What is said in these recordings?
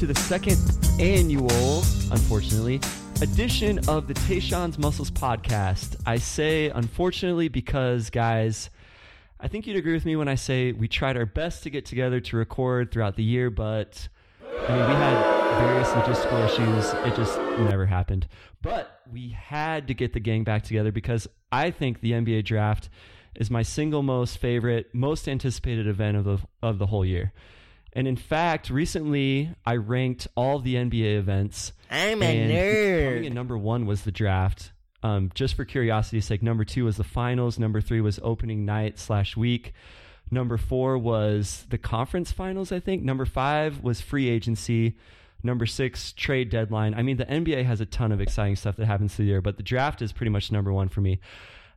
To the second annual, unfortunately, edition of the Tayshawn's Muscles podcast. I say unfortunately because, guys, I think you'd agree with me when I say we tried our best to get together to record throughout the year, but I mean, we had various logistical issues. It just never happened. But we had to get the gang back together because I think the NBA draft is my single most favorite, most anticipated event of the, of the whole year. And in fact, recently I ranked all the NBA events. I'm a and nerd. Coming in number one was the draft. Um, just for curiosity's sake, number two was the finals. Number three was opening night slash week. Number four was the conference finals, I think. Number five was free agency. Number six, trade deadline. I mean, the NBA has a ton of exciting stuff that happens through the year, but the draft is pretty much number one for me.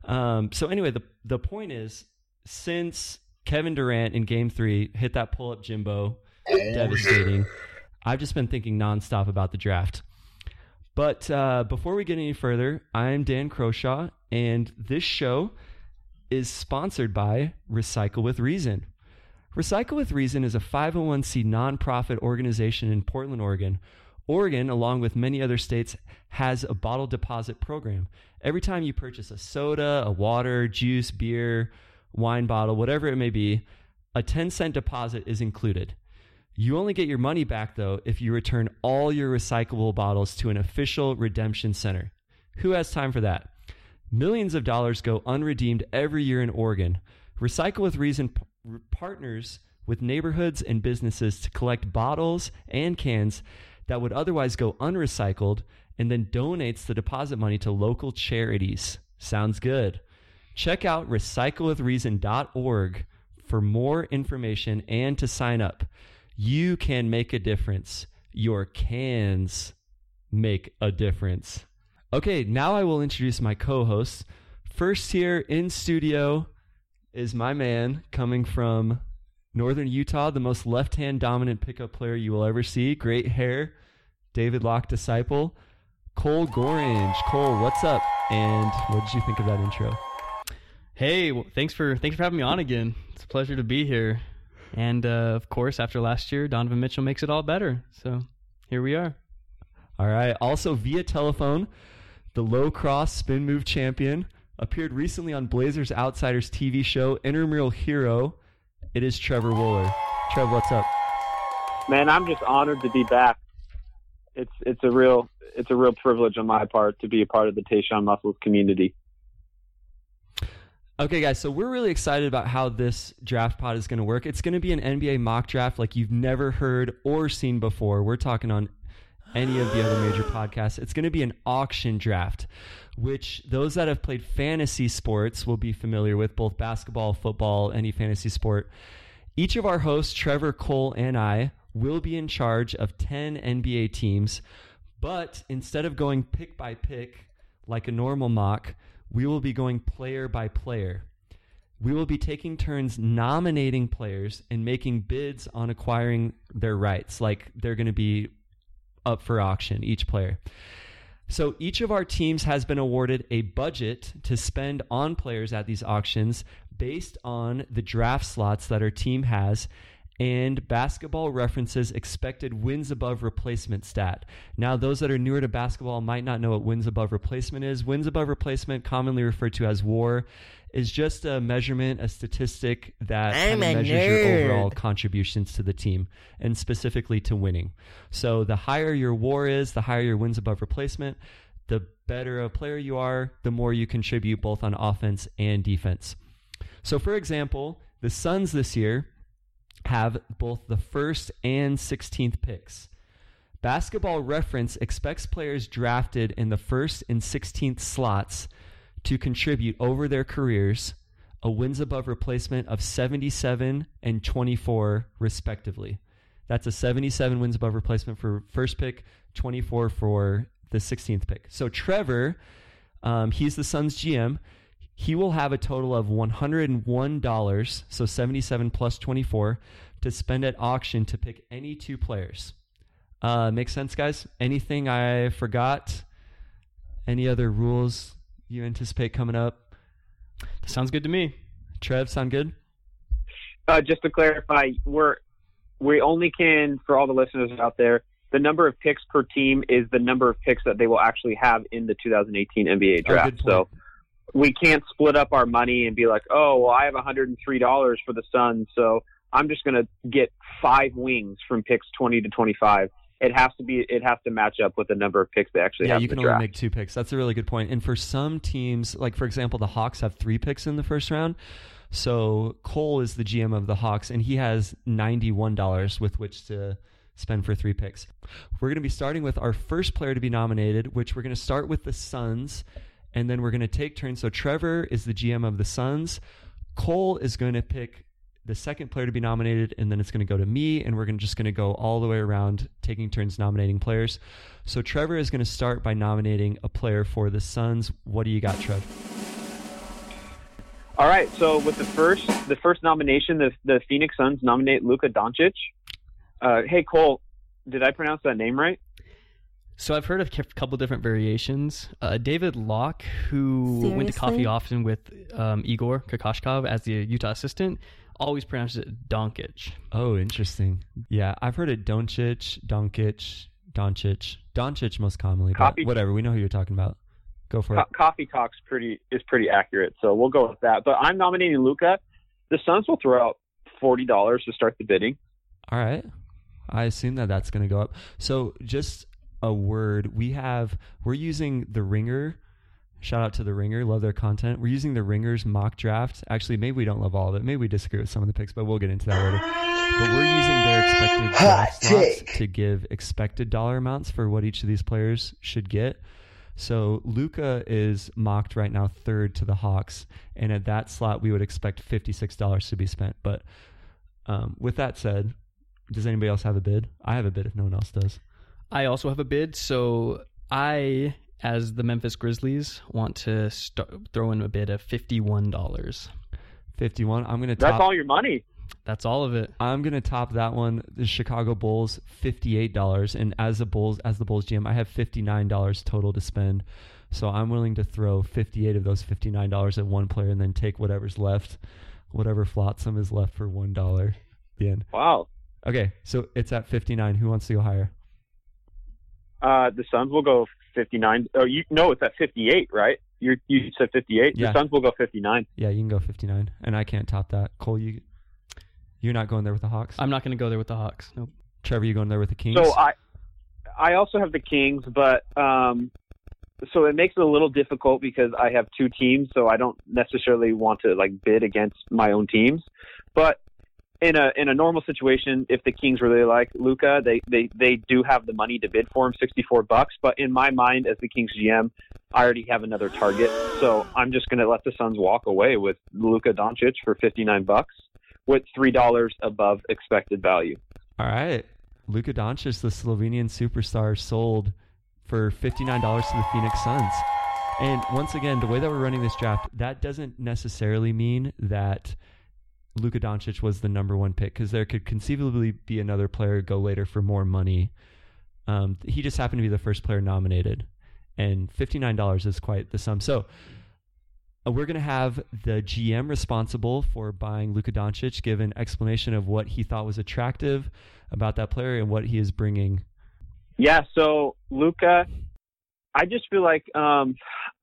Um, so anyway, the the point is, since Kevin Durant in Game Three hit that pull up Jimbo, devastating. I've just been thinking nonstop about the draft. But uh, before we get any further, I'm Dan Croshaw, and this show is sponsored by Recycle with Reason. Recycle with Reason is a 501c nonprofit organization in Portland, Oregon. Oregon, along with many other states, has a bottle deposit program. Every time you purchase a soda, a water, juice, beer, wine bottle, whatever it may be, a 10 cent deposit is included. You only get your money back, though, if you return all your recyclable bottles to an official redemption center. Who has time for that? Millions of dollars go unredeemed every year in Oregon. Recycle with Reason partners with neighborhoods and businesses to collect bottles and cans that would otherwise go unrecycled and then donates the deposit money to local charities. Sounds good. Check out recyclewithreason.org for more information and to sign up. You can make a difference. Your cans make a difference. Okay, now I will introduce my co hosts. First, here in studio is my man coming from Northern Utah, the most left hand dominant pickup player you will ever see. Great hair, David Locke disciple. Cole Gorange. Cole, what's up? And what did you think of that intro? Hey, well, thanks for thanks for having me on again. It's a pleasure to be here. And uh, of course, after last year, Donovan Mitchell makes it all better. So here we are. All right. Also via telephone, the low cross spin move champion appeared recently on Blazers Outsiders TV show Intramural Hero. It is Trevor Wooler. Trev, what's up? Man, I'm just honored to be back. It's it's a real it's a real privilege on my part to be a part of the Tayshawn Muscles community. Okay, guys, so we're really excited about how this draft pod is going to work. It's going to be an NBA mock draft like you've never heard or seen before. We're talking on any of the other major podcasts. It's going to be an auction draft, which those that have played fantasy sports will be familiar with, both basketball, football, any fantasy sport. Each of our hosts, Trevor, Cole, and I, will be in charge of 10 NBA teams, but instead of going pick by pick like a normal mock, we will be going player by player. We will be taking turns nominating players and making bids on acquiring their rights, like they're going to be up for auction, each player. So each of our teams has been awarded a budget to spend on players at these auctions based on the draft slots that our team has and basketball references expected wins above replacement stat. Now, those that are newer to basketball might not know what wins above replacement is. Wins above replacement, commonly referred to as WAR, is just a measurement, a statistic that I'm kinda a measures your overall contributions to the team and specifically to winning. So, the higher your WAR is, the higher your wins above replacement, the better a player you are, the more you contribute both on offense and defense. So, for example, the Suns this year have both the first and 16th picks. Basketball Reference expects players drafted in the first and 16th slots to contribute over their careers a wins above replacement of 77 and 24, respectively. That's a 77 wins above replacement for first pick, 24 for the 16th pick. So Trevor, um, he's the Suns GM. He will have a total of $101, so 77 plus 24, to spend at auction to pick any two players. Uh, makes sense, guys? Anything I forgot? Any other rules you anticipate coming up? Sounds good to me. Trev, sound good? Uh, just to clarify, we're we only can for all the listeners out there. The number of picks per team is the number of picks that they will actually have in the 2018 NBA Oh, draft. good point. so we can't split up our money and be like, oh, well, I have $103 for the Suns, so I'm just going to get five wings from picks 20 to 25. It has to be. It has to match up with the number of picks they actually have. yeah, you can only make two picks. That's a really good point. And for some teams, like for example, the Hawks have three picks in the first round. So Cole is the GM of the Hawks, and he has ninety-one dollars with which to spend for three picks. We're going to be starting with our first player to be nominated, which we're going to start with the Suns, and then we're going to take turns. So Trevor is the GM of the Suns. Cole is going to pick the second player to be nominated, and then it's going to go to me, and we're gonna, just going to go all the way around, taking turns nominating players. So Trevor is going to start by nominating a player for the Suns. What do you got, Trev? All right. So with the first, the first nomination, the the Phoenix Suns nominate Luka Doncic. Uh, hey Cole, did I pronounce that name right? So I've heard of a couple different variations. Uh, David Locke, who went to Coffee often with um, Igor Kokoshkov as the Utah assistant, always pronounces it Doncic. Oh, interesting. Yeah, I've heard it Doncic, Doncic, Doncic, Doncic most commonly, but Copy- whatever. We know who you're talking about. Go for it. Coffee Talk's pretty is pretty accurate, so we'll go with that. But I'm nominating Luka. The Suns will throw out forty dollars to start the bidding. All right. I assume that that's going to go up. So just a word. We have we're using the Ringer. Shout out to the Ringer. Love their content. We're using the Ringer's mock draft. Actually, maybe we don't love all of it. Maybe we disagree with some of the picks, but we'll get into that later. But we're using their expected draft slots to give expected dollar amounts for what each of these players should get. So Luka is mocked right now third to the Hawks, and at that slot we would expect fifty six dollars to be spent. But um, with that said, does anybody else have a bid? I have a bid if no one else does. I also have a bid, so I, as the Memphis Grizzlies, want to start, throw in a bid of fifty-one dollars. Fifty one. I'm gonna That's top. all your money. That's all of it. I'm gonna top that one. The Chicago Bulls, fifty-eight dollars, and as the Bulls, as the Bulls GM, I have fifty-nine dollars total to spend. So I'm willing to throw fifty-eight of those fifty-nine dollars at one player, and then take whatever's left, whatever flotsam is left for one dollar. The end. Wow. Okay, so it's at fifty-nine. Who wants to go higher? Uh, the Suns will go fifty nine. Oh, you no, it's at fifty eight, right? You you said fifty eight. Yeah. The Suns will go fifty nine. Yeah, you can go fifty-nine, and I can't top that. Cole, you, you're not going there with the Hawks. I'm not going to go there with the Hawks. Nope. Trevor, you going there with the Kings? So I I also have the Kings, but um, so it makes it a little difficult because I have two teams, so I don't necessarily want to like bid against my own teams. But in a in a normal situation, if the Kings really like Luka, they they they do have the money to bid for him, sixty four bucks. But in my mind, as the Kings GM, I already have another target, so I'm just going to let the Suns walk away with Luka Doncic for fifty nine bucks, with three dollars above expected value. All right. Luka Doncic, the Slovenian superstar, sold for $59 to the Phoenix Suns. And once again, the way that we're running this draft, that doesn't necessarily mean that Luka Doncic was the number one pick because there could conceivably be another player go later for more money. Um, he just happened to be the first player nominated, and $59 is quite the sum. So uh, we're going to have the GM responsible for buying Luka Doncic give an explanation of what he thought was attractive about that player and what he is bringing. Yeah, so Luka, I just feel like um,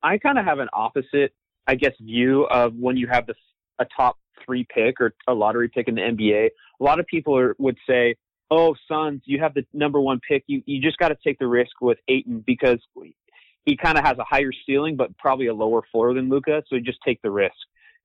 I kind of have an opposite, I guess, view of when you have this a top three pick or a lottery pick in the NBA. A lot of people are, would say, "Oh, Suns, you have the number one pick. You you just got to take the risk with Ayton because he kind of has a higher ceiling, but probably a lower floor than Luka. So you just take the risk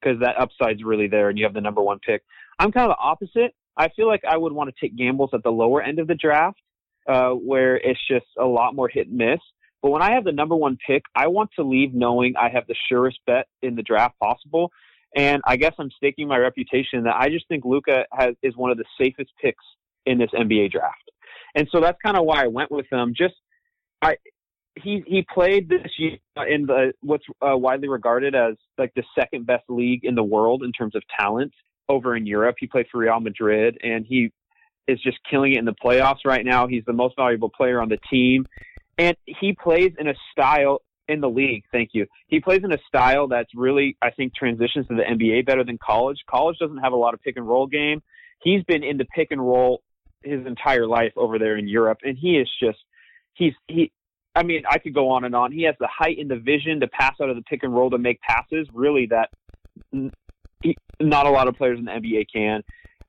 because that upside's really there, and you have the number one pick. I'm kind of the opposite. I feel like I would want to take gambles at the lower end of the draft, uh, where it's just a lot more hit and miss. But when I have the number one pick, I want to leave knowing I have the surest bet in the draft possible. And I guess I'm staking my reputation that I just think Luka has is one of the safest picks in this NBA draft. And so that's kind of why I went with him. Just I he he played this year in the what's uh, widely regarded as like the second best league in the world in terms of talent over in Europe. He played for Real Madrid and he is just killing it in the playoffs right now. He's the most valuable player on the team. And he plays in a style in the league. Thank you. He plays in a style that's really, I think, transitions to the NBA better than college. College doesn't have a lot of pick and roll game. He's been in the pick and roll his entire life over there in Europe, and he is just he's he. I mean, I could go on and on. He has the height and the vision to pass out of the pick and roll to make passes, really that not a lot of players in the NBA can.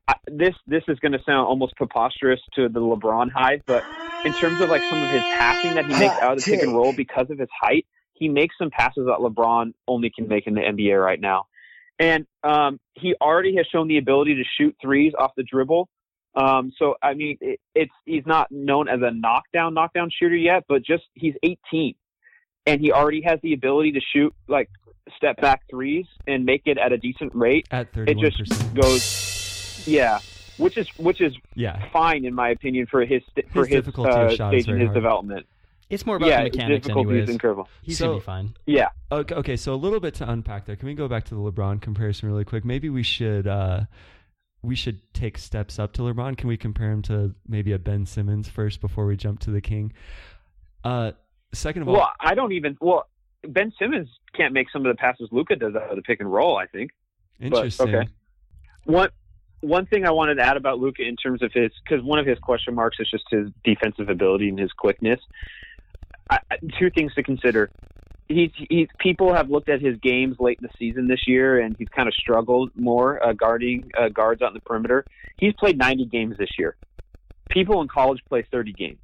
I, this this is going to sound almost preposterous to the LeBron height, but in terms of like some of his passing that he makes out of the pick and roll because of his height, he makes some passes that LeBron only can make in the NBA right now. And um, he already has shown the ability to shoot threes off the dribble. Um, so I mean, it, it's he's not known as a knockdown knockdown shooter yet, but just he's 18, and he already has the ability to shoot like step back threes and make it at a decent rate. At It 31%. just goes, yeah, which is which is yeah. fine in my opinion for his st- for His his, uh, stage in his hard. development. It's more about yeah, the mechanics, difficulty anyways. is incredible. He's So- gonna be fine. Yeah, Okay, okay, so a little bit to unpack there. Can we go back to the LeBron comparison really quick? Maybe we should uh we should take steps up to LeBron. Can we compare him to maybe a Ben Simmons first before we jump to the King? Uh second of all, Well, I don't even. Well, Ben Simmons can't make some of the passes Luka does out of the pick and roll. I think interesting. okay. one one thing I wanted to add about Luka in terms of his because one of his question marks is just his defensive ability and his quickness. I, two things to consider. He's, he's people have looked at his games late in the season this year, and he's kind of struggled more uh, guarding uh, guards on the perimeter. He's played 90 games this year. People in college play 30 games,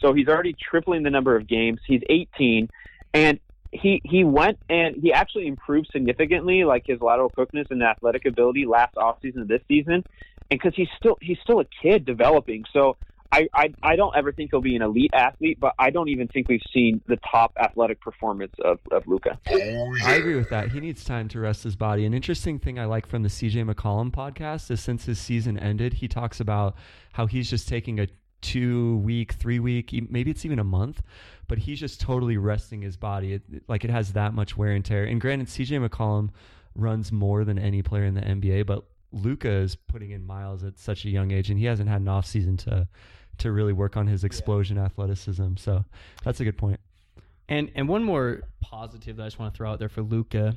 so he's already tripling the number of games. He's 18, and he he went and he actually improved significantly, like his lateral quickness and athletic ability last offseason and this season, and because he's still he's still a kid developing. So I, I I don't ever think he'll be an elite athlete, but I don't even think we've seen the top athletic performance of of Luka. Oh, I agree with that. He needs time to rest his body. An interesting thing I like from the CJ McCollum podcast is since his season ended, he talks about how he's just taking a two week, three week, maybe it's even a month, but he's just totally resting his body. It, like it has that much wear and tear. And granted, CJ McCollum runs more than any player in the NBA, but Luka is putting in miles at such a young age, and he hasn't had an off season to to really work on his explosion athleticism. So that's a good point. And and one more positive that I just want to throw out there for Luka,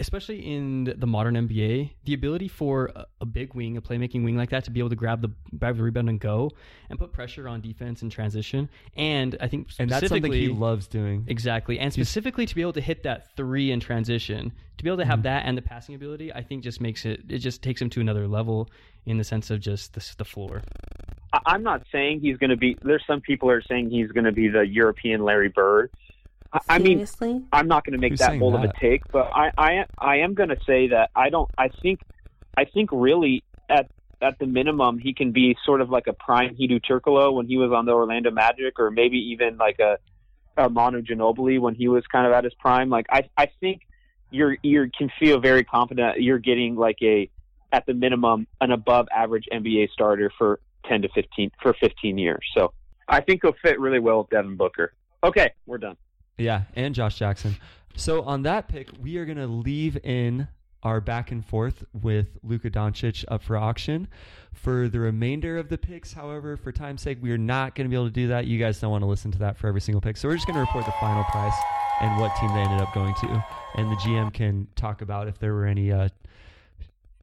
especially in the modern NBA, the ability for a, a big wing, a playmaking wing like that, to be able to grab the grab the rebound and go and put pressure on defense in transition. And I think And that's something he loves doing. Exactly. And specifically to be able to hit that three in transition, to be able to have Mhm. that and the passing ability, I think just makes it, it just takes him to another level in the sense of just the, the floor. I'm not saying he's going to be. There's some people are saying he's going to be the European Larry Bird. I, I mean, Seriously? I'm not going to make Who's that saying bold of a take, but I, I, I am going to say that I don't. I think, I think really at at the minimum he can be sort of like a prime Hedo Turkoglu when he was on the Orlando Magic, or maybe even like a, a Manu Ginobili when he was kind of at his prime. Like I, I think you're you can feel very confident you're getting like a at the minimum an above average NBA starter for 10 to 15 for 15 years. So I think he'll fit really well with Devin Booker. Okay, we're done. Yeah, and Josh Jackson. So on that pick, we are going to leave in our back and forth with Luka Doncic up for auction. For the remainder of the picks, however, for time's sake, we are not going to be able to do that. You guys don't want to listen to that for every single pick. So we're just going to report the final price and what team they ended up going to. And the GM can talk about if there were any uh,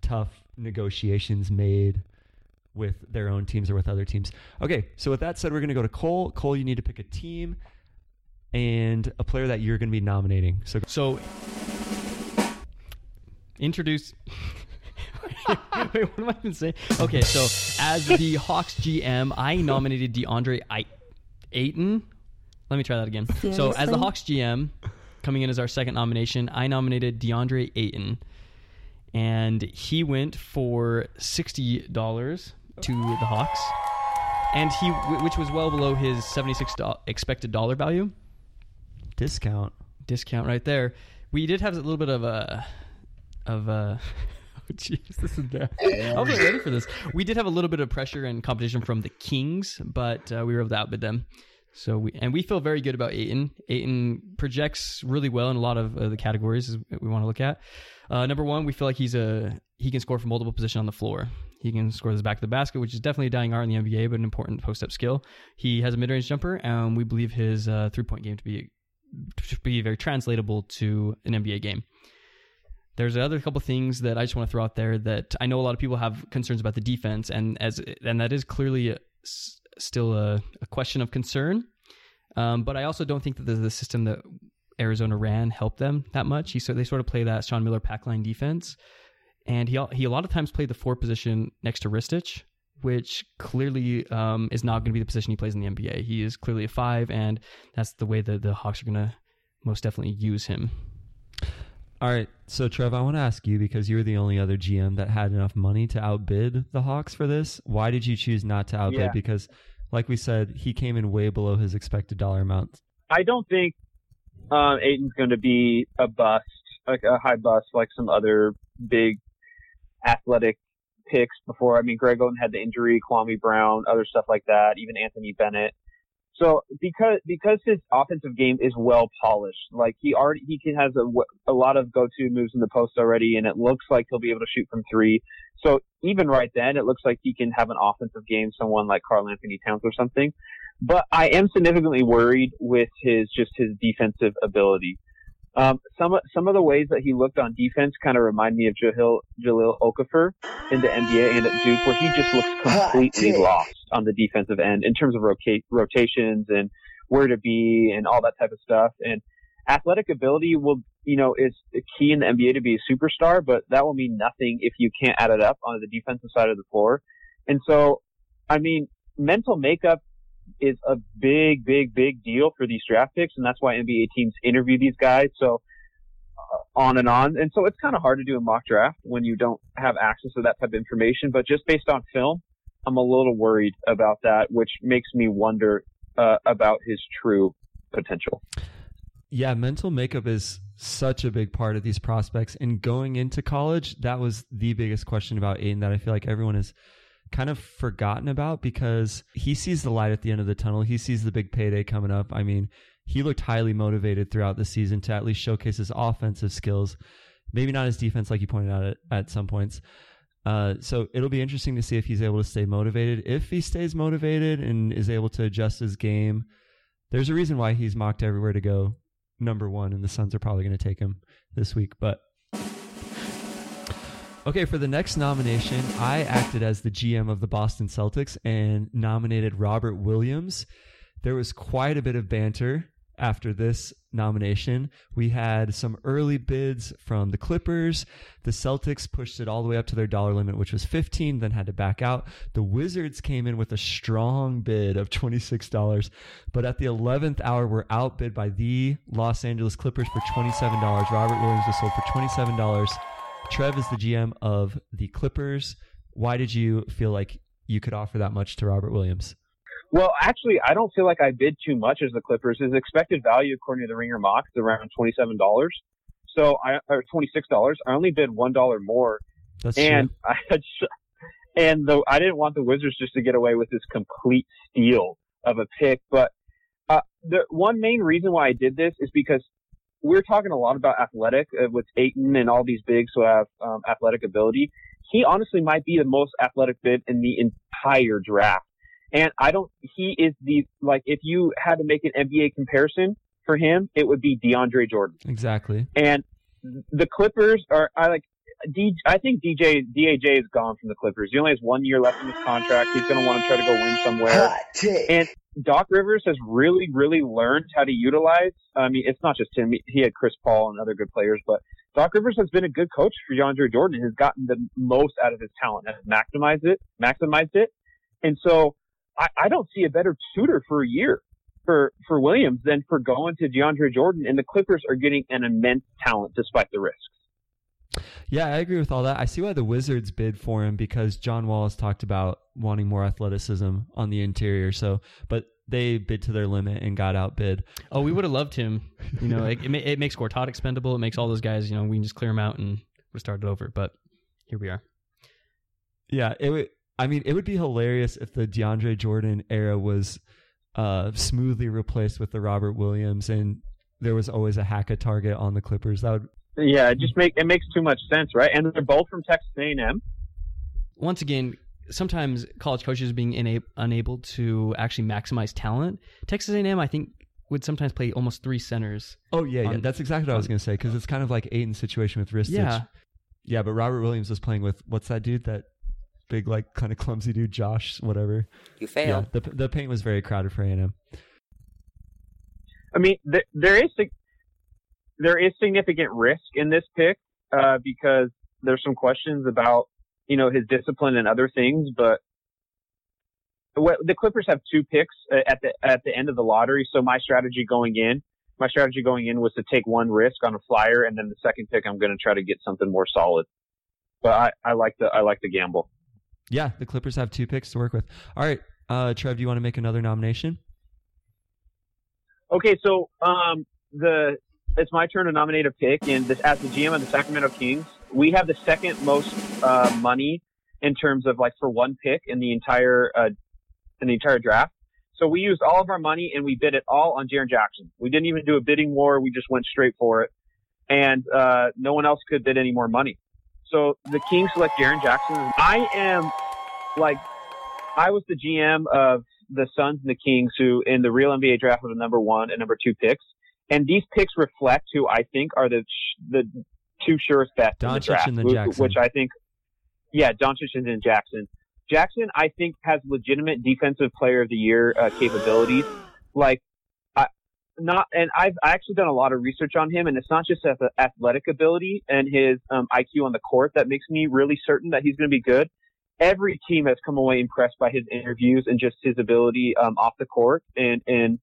tough negotiations made with their own teams or with other teams. Okay, so with that said, we're going to go to Cole. Cole, you need to pick a team and a player that you're going to be nominating. So So, introduce. Wait, what am I even saying? Okay, so as the Hawks GM, I nominated DeAndre I- Ayton. Let me try that again. So, as the Hawks GM, coming in as our second nomination, I nominated DeAndre Ayton, and he went for sixty dollars to the Hawks, and he, which was well below his seventy-six do- expected dollar value discount. discount right there. We did have a little bit of a of a oh jeez, this is bad. I wasn't ready for this. We did have a little bit of pressure and competition from the Kings, but uh, we were able to outbid them. So we and we feel very good about Ayton. Ayton projects really well in a lot of uh, the categories we want to look at. Uh, number one, we feel like he's a he can score from multiple positions on the floor. He can score his back of the basket, which is definitely a dying art in the NBA, but an important post up skill. He has a mid range jumper, and we believe his uh, three point game to be be very translatable to an NBA game. There's other couple things that I just want to throw out there that I know a lot of people have concerns about the defense, and as and that is clearly still a, a question of concern. Um, but I also don't think that the, the system that Arizona ran helped them that much. He so they sort of play that Sean Miller pack line defense, and he he a lot of times played the four position next to Ristic, which clearly um, is not going to be the position he plays in the NBA. He is clearly a five, and that's the way that the Hawks are going to most definitely use him. All right, so Trev, I want to ask you because you were the only other GM that had enough money to outbid the Hawks for this. Why did you choose not to outbid? Yeah. Because, like we said, he came in way below his expected dollar amount. I don't think um, Ayton's going to be a bust, like a high bust, like some other big athletic picks before. I mean, Greg Oden had the injury, Kwame Brown, other stuff like that, even Anthony Bennett. So because because his offensive game is well polished, like he already he can has a, a lot of go to moves in the post already, and it looks like he'll be able to shoot from three. So even right then, it looks like he can have an offensive game, someone like Karl Anthony Towns or something. But I am significantly worried with his just his defensive ability. Um, some of- some of the ways that he looked on defense kind of remind me of Jahlil Jahlil Okafor in the NBA and at Duke, where he just looks completely lost on the defensive end in terms of roca- rotations and where to be and all that type of stuff. And athletic ability will, you know, is key in the NBA to be a superstar, but that will mean nothing if you can't add it up on the defensive side of the floor. And so, I mean, mental makeup is a big, big, big deal for these draft picks, and that's why NBA teams interview these guys. So uh, on and on, and so it's kind of hard to do a mock draft when you don't have access to that type of information. But just based on film, I'm a little worried about that, which makes me wonder uh, about his true potential. Yeah, mental makeup is such a big part of these prospects. And going into college, that was the biggest question about Ayton that I feel like everyone has kind of forgotten about because he sees the light at the end of the tunnel. He sees the big payday coming up. I mean, he looked highly motivated throughout the season to at least showcase his offensive skills. Maybe not his defense, like you pointed out at, at some points. Uh, so it'll be interesting to see if he's able to stay motivated. If he stays motivated and is able to adjust his game, there's a reason why he's mocked everywhere to go number one, and the Suns are probably going to take him this week. But okay, for the next nomination, I acted as the GM of the Boston Celtics and nominated Robert Williams. There was quite a bit of banter after this nomination. We had some early bids from the Clippers. The Celtics pushed it all the way up to their dollar limit, which was 15, then had to back out. The Wizards came in with a strong bid of $26, but at the 11th hour were outbid by the Los Angeles Clippers for $27. Robert Williams was sold for $27. Trev is the GM of the Clippers. Why did you feel like you could offer that much to Robert Williams? Well, actually, I don't feel like I bid too much as the Clippers. His expected value, according to the Ringer mock, is around twenty-seven dollars. So I or twenty-six dollars. I only bid one dollar more, That's and true. I had, and the I didn't want the Wizards just to get away with this complete steal of a pick. But uh, the one main reason why I did this is because we're talking a lot about athletic uh, with Ayton and all these bigs who have um, athletic ability. He honestly might be the most athletic bid in the entire draft. And I don't, he is the, like, if you had to make an NBA comparison for him, it would be DeAndre Jordan. Exactly. And the Clippers are, I like, D, I think DJ, DAJ is gone from the Clippers. He only has one year left in his contract. He's going to want to try to go win somewhere. Hot take. And Doc Rivers has really, really learned how to utilize. I mean, it's not just him. He had Chris Paul and other good players, but Doc Rivers has been a good coach for DeAndre Jordan. Has gotten the most out of his talent, has maximized it, maximized it. And so I, I don't see a better tutor for a year for for Williams than for going to DeAndre Jordan. And the Clippers are getting an immense talent despite the risks. Yeah, I agree with all that. I see why the Wizards bid for him because John Wallace talked about wanting more athleticism on the interior. So, but they bid to their limit and got outbid. Oh, we would have loved him. You know, it, it, it makes Gortat expendable. It makes all those guys, you know, we can just clear them out and we started over. But here we are. Yeah, it would. I mean, it would be hilarious if the DeAndre Jordan era was uh, smoothly replaced with the Robert Williams, and there was always a hack a target on the Clippers. That would Yeah, it just make it makes too much sense, right? And they're both from Texas A&M. Once again, sometimes college coaches being ina- unable to actually maximize talent. Texas A&M, I think, would sometimes play almost three centers. Oh yeah, yeah. On- That's exactly what I was going to say because it's kind of like Ayton's situation with Ristic. Yeah. yeah. But Robert Williams was playing with what's that dude that big like kind of clumsy dude, Josh, whatever. You failed. Yeah, the the paint was very crowded for A&M. I mean, th- there is sig- there is significant risk in this pick uh, because there's some questions about you know his discipline and other things. But what, the Clippers have two picks uh, at the at the end of the lottery. So my strategy going in, my strategy going in was to take one risk on a flyer, and then the second pick I'm going to try to get something more solid. But I, I like the I like the gamble. Yeah, the Clippers have two picks to work with. All right, uh, Trev, do you want to make another nomination? Okay, so um, the it's my turn to nominate a pick, and this, as the GM of the Sacramento Kings, we have the second most uh, money in terms of like for one pick in the entire uh, in the entire draft. So we used all of our money and we bid it all on Jaren Jackson. We didn't even do a bidding war; we just went straight for it, and uh, no one else could bid any more money. So the Kings select Jaren Jackson. I am like I was the GM of the Suns and the Kings who in the real NBA draft were the number one and number two picks. And these picks reflect who I think are the the two surest bets in the draft, and Jackson. which I think, yeah, Doncic and then Jackson. Jackson, I think, has legitimate defensive player of the year uh, capabilities. Like, I not, and I've I actually done a lot of research on him, and it's not just his athletic ability and his um, IQ on the court that makes me really certain that he's going to be good. Every team has come away impressed by his interviews and just his ability um, off the court and and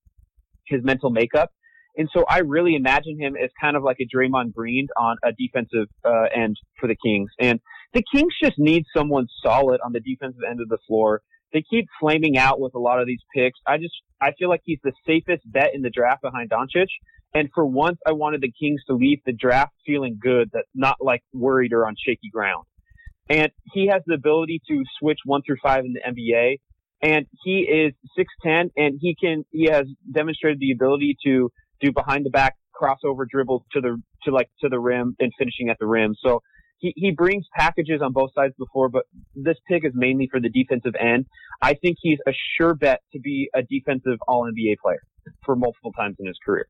his mental makeup. And so I really imagine him as kind of like a Draymond Green on a defensive uh, end for the Kings. And the Kings just need someone solid on the defensive end of the floor. They keep flaming out with a lot of these picks. I just I feel like he's the safest bet in the draft behind Doncic. And for once, I wanted the Kings to leave the draft feeling good, that not like worried or on shaky ground. And he has the ability to switch one through five in the NBA. And he is 6'10 and he can, he has demonstrated the ability to do behind the back crossover dribbles to the, to like, to the rim and finishing at the rim. So he, he brings packages on both sides before, but this pick is mainly for the defensive end. I think he's a sure bet to be a defensive all NBA player for multiple times in his career.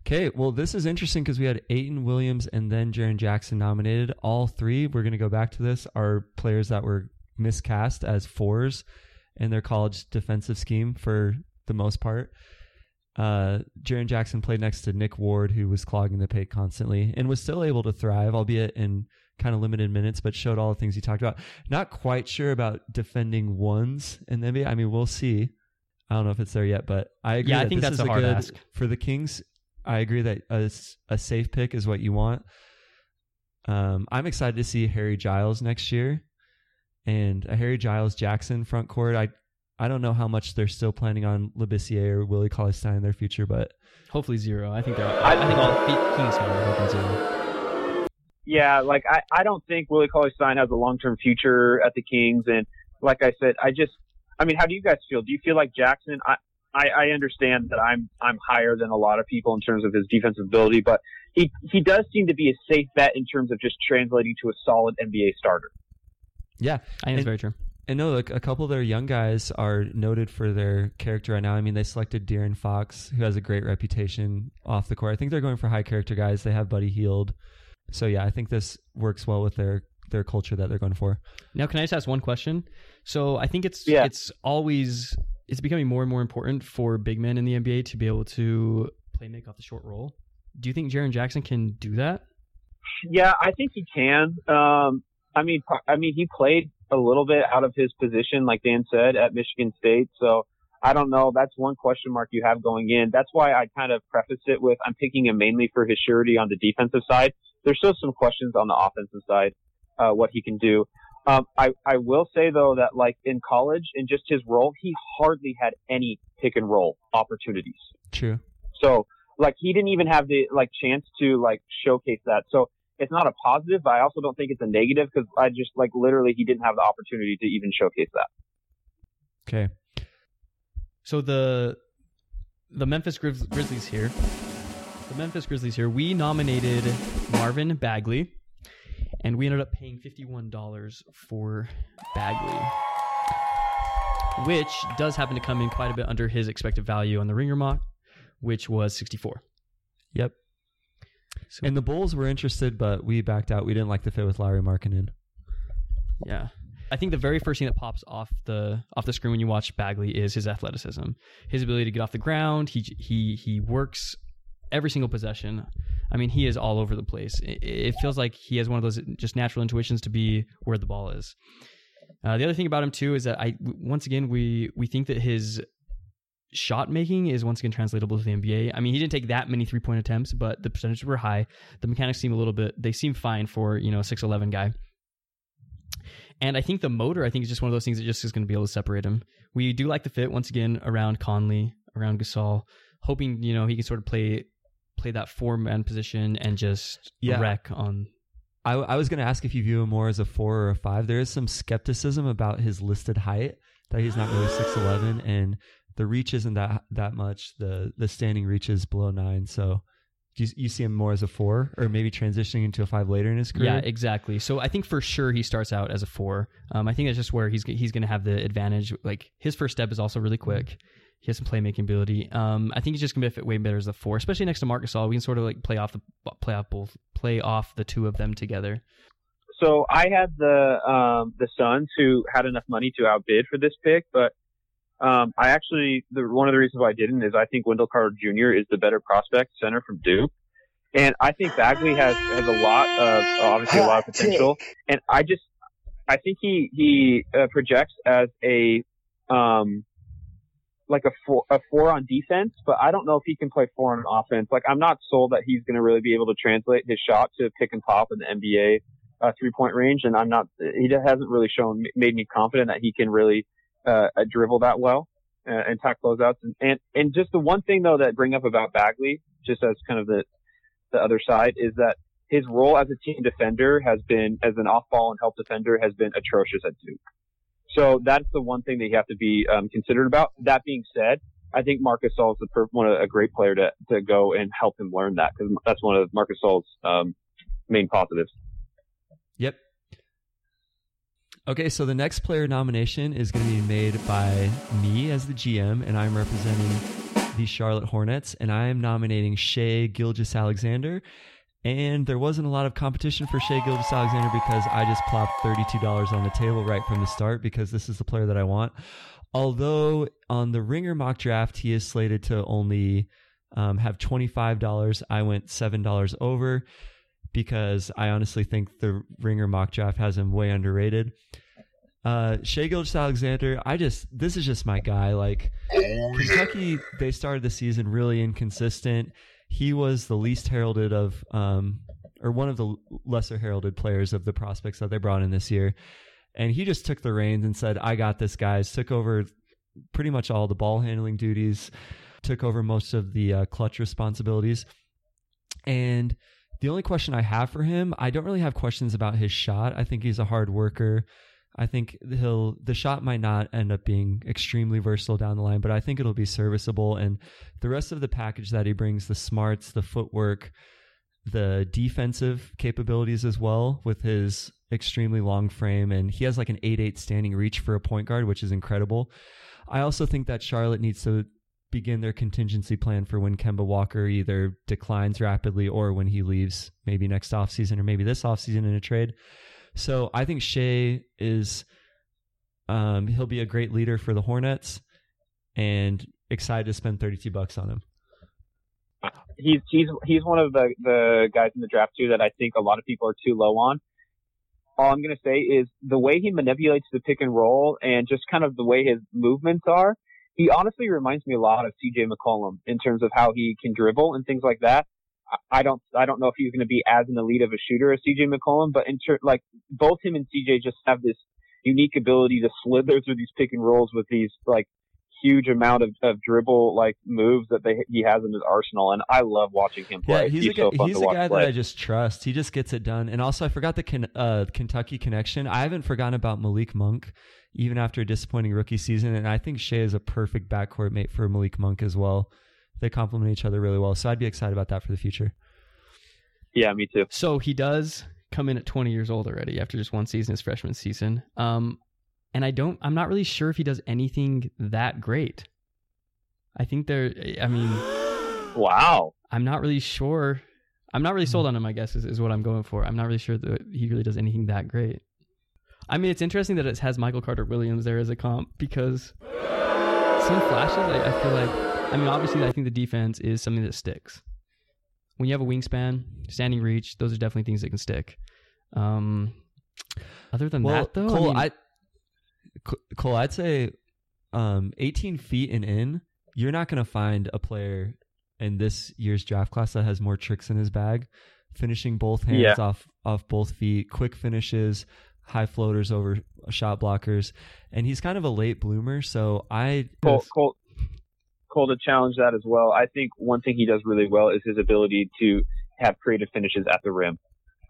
Okay, well, this is interesting because we had Ayton Williams and then Jaren Jackson nominated. All three, we're going to go back to this, are players that were miscast as fours in their college defensive scheme for the most part. Uh, Jaren Jackson played next to Nick Ward, who was clogging the paint constantly and was still able to thrive, albeit in kind of limited minutes, but showed all the things he talked about. Not quite sure about defending ones in the NBA. I mean, we'll see. I don't know if it's there yet, but I agree. Yeah, I think that's is a hard good ask. for the Kings. I agree that a safe pick is what you want. Um, I'm excited to see Harry Giles next year, and a Harry Giles Jackson front court. I I don't know how much they're still planning on Labissiere or Willie Cauley Stein in their future, but Hopefully zero. I think they're. I, I think all the Kings fans are hoping zero. Yeah, like I, I don't think Willie Cauley Stein has a long term future at the Kings. And like I said, I just, I mean, how do you guys feel? Do you feel like Jackson? I, I, I understand that I'm, I'm higher than a lot of people in terms of his defensive ability, but he, he does seem to be a safe bet in terms of just translating to a solid NBA starter. yeah, I think it's very true. And no, look, a couple of their young guys are noted for their character right now. I mean, they selected De'Aaron Fox, who has a great reputation off the court. I think they're going for high character guys. They have Buddy Hield, so yeah, I think this works well with their their culture that they're going for. Now, can I just ask one question? So I think it's Yeah. it's always it's becoming more and more important for big men in the NBA to be able to play make off the short roll. Do you think Jaren Jackson can do that? Yeah, I think he can. Um, I mean, I mean, he played a little bit out of his position, like Dan said, at Michigan State. So I don't know. That's one question mark you have going in. That's why I kind of prefaced it with I'm picking him mainly for his surety on the defensive side. There's still some questions on the offensive side, uh, what he can do. Um, I, I will say though that like in college, in just his role, he hardly had any pick and roll opportunities. True. So like he didn't even have the like chance to like showcase that. So it's not a positive, but I also don't think it's a negative because I just like literally he didn't have the opportunity to even showcase that. Okay. So the the Memphis Grizz- Grizzlies here, the Memphis Grizzlies here, we nominated Marvin Bagley, and we ended up paying fifty one dollars for Bagley, which does happen to come in quite a bit under his expected value on the Ringer mock, which was sixty four. Yep. So, And the Bulls were interested, but we backed out. We didn't like the fit with Lauri Markkanen. yeah. I think the very first thing that pops off the off the screen when you watch Bagley is his athleticism, his ability to get off the ground. He he he works every single possession. I mean, he is all over the place. It, it feels like he has one of those just natural intuitions to be where the ball is. Uh, the other thing about him too is that I once again we we think that his shot making is once again translatable to the NBA. I mean, he didn't take that many three point attempts, but the percentages were high. The mechanics seem a little bit they seem fine for you know a six eleven guy. And I think the motor, I think, is just one of those things that just is going to be able to separate him. We do like the fit once again around Conley, around Gasol, hoping you know he can sort of play play that four man position and just Yeah. wreck on. I, I was going to ask if you view him more as a four or a five. There is some skepticism about his listed height that he's not really six eleven, and the reach isn't that that much. the The standing reach is below nine. So, do you, you see him more as a four, or maybe transitioning into a five later in his career? Yeah, exactly. So I think for sure he starts out as a four. Um, I think that's just where he's he's going to have the advantage. Like his first step is also really quick. He has some playmaking ability. Um, I think he's just going to fit way better as a four, especially next to Marc Gasol. We can sort of like play off the play off both play off the two of them together. So I had the um, the Suns who had enough money to outbid for this pick, but um, I actually the one of the reasons why I didn't is I think Wendell Carter Jr. is the better prospect center from Duke, and I think Bagley has has a lot of obviously a lot of potential, and I just I think he he uh, projects as a um like a four a four on defense, but I don't know if he can play four on offense. Like I'm not sold that he's going to really be able to translate his shot to pick and pop in the NBA uh, three point range, and I'm not. He hasn't really shown made me confident that he can really uh, dribble that well uh, and attack closeouts. And, and and just the one thing though that I bring up about Bagley, just as kind of the the other side, is that his role as a team defender has been as an off ball and help defender has been atrocious at Duke. So that's the one thing that you have to be um, considered about. That being said, I think Marc Gasol is the per- one of a great player to to go and help him learn that because that's one of Marc Gasol's um, main positives. Yep. Okay, so the next player nomination is going to be made by me as the GM, and I'm representing the Charlotte Hornets, and I am nominating Shai Gilgeous-Alexander. And there wasn't a lot of competition for Shai Gilgeous-Alexander because I just plopped $32 on the table right from the start because this is the player that I want. Although on the Ringer mock draft, he is slated to only um, have $25, I went $7 over because I honestly think the Ringer mock draft has him way underrated. Uh, Shai Gilgeous-Alexander, I just this is just my guy. Like Kentucky, they started the season really inconsistent. He was the least heralded of, um, or one of the lesser heralded players of the prospects that they brought in this year, and he just took the reins and said, "I got this, guys." Took over pretty much all the ball handling duties, took over most of the uh, clutch responsibilities, and the only question I have for him, I don't really have questions about his shot. I think he's a hard worker. I think he'll the shot might not end up being extremely versatile down the line, but I think it'll be serviceable and the rest of the package that he brings, the smarts, the footwork, the defensive capabilities as well with his extremely long frame and he has like an 8-8 standing reach for a point guard, which is incredible. I also think that Charlotte needs to begin their contingency plan for when Kemba Walker either declines rapidly or when he leaves maybe next offseason or maybe this offseason in a trade. So I think Shai is um, he'll be a great leader for the Hornets and excited to spend 32 bucks on him. He's he's he's one of the the guys in the draft too that I think a lot of people are too low on. All I'm gonna say is the way he manipulates the pick and roll and just kind of the way his movements are. He honestly reminds me a lot of CJ McCollum in terms of how he can dribble and things like that. I don't I don't know if he's going to be as an elite of a shooter as CJ McCollum, but in ter- like both him and CJ just have this unique ability to slither through these pick and rolls with these like huge amount of, of dribble like moves that they he has in his arsenal, and I love watching him play. Yeah, he's, he's a, so guy, fun he's to a watch guy play. that I just trust. He just gets it done. And also, I forgot the Ken, uh, Kentucky connection. I haven't forgotten about Malik Monk, even after a disappointing rookie season. And I think Shai is a perfect backcourt mate for Malik Monk as well. They complement each other really well. So I'd be excited about that for the future. Yeah, me too. So he does come in at 20 years old already after just one season, his freshman season. Um, and I don't, I'm not really sure if he does anything that great. I think there, I mean, Wow. I'm not really sure. I'm not really sold on him, I guess, is, is what I'm going for. I'm not really sure that he really does anything that great. I mean, it's interesting that it has Michael Carter Williams there as a comp because some flashes. I, I feel like. I mean, obviously, I think the defense is something that sticks. When you have a wingspan, standing reach, those are definitely things that can stick. Um, other than Well, that, though, Cole, I, mean, I, Co- Cole, I'd say, um, 18 feet and in, you're not going to find a player in this year's draft class that has more tricks in his bag. Finishing both hands Yeah. off off both feet, quick finishes, high floaters over shot blockers, and he's kind of a late bloomer. So I Cole, Cole, Cole to challenge that as well. I think one thing he does really well is his ability to have creative finishes at the rim.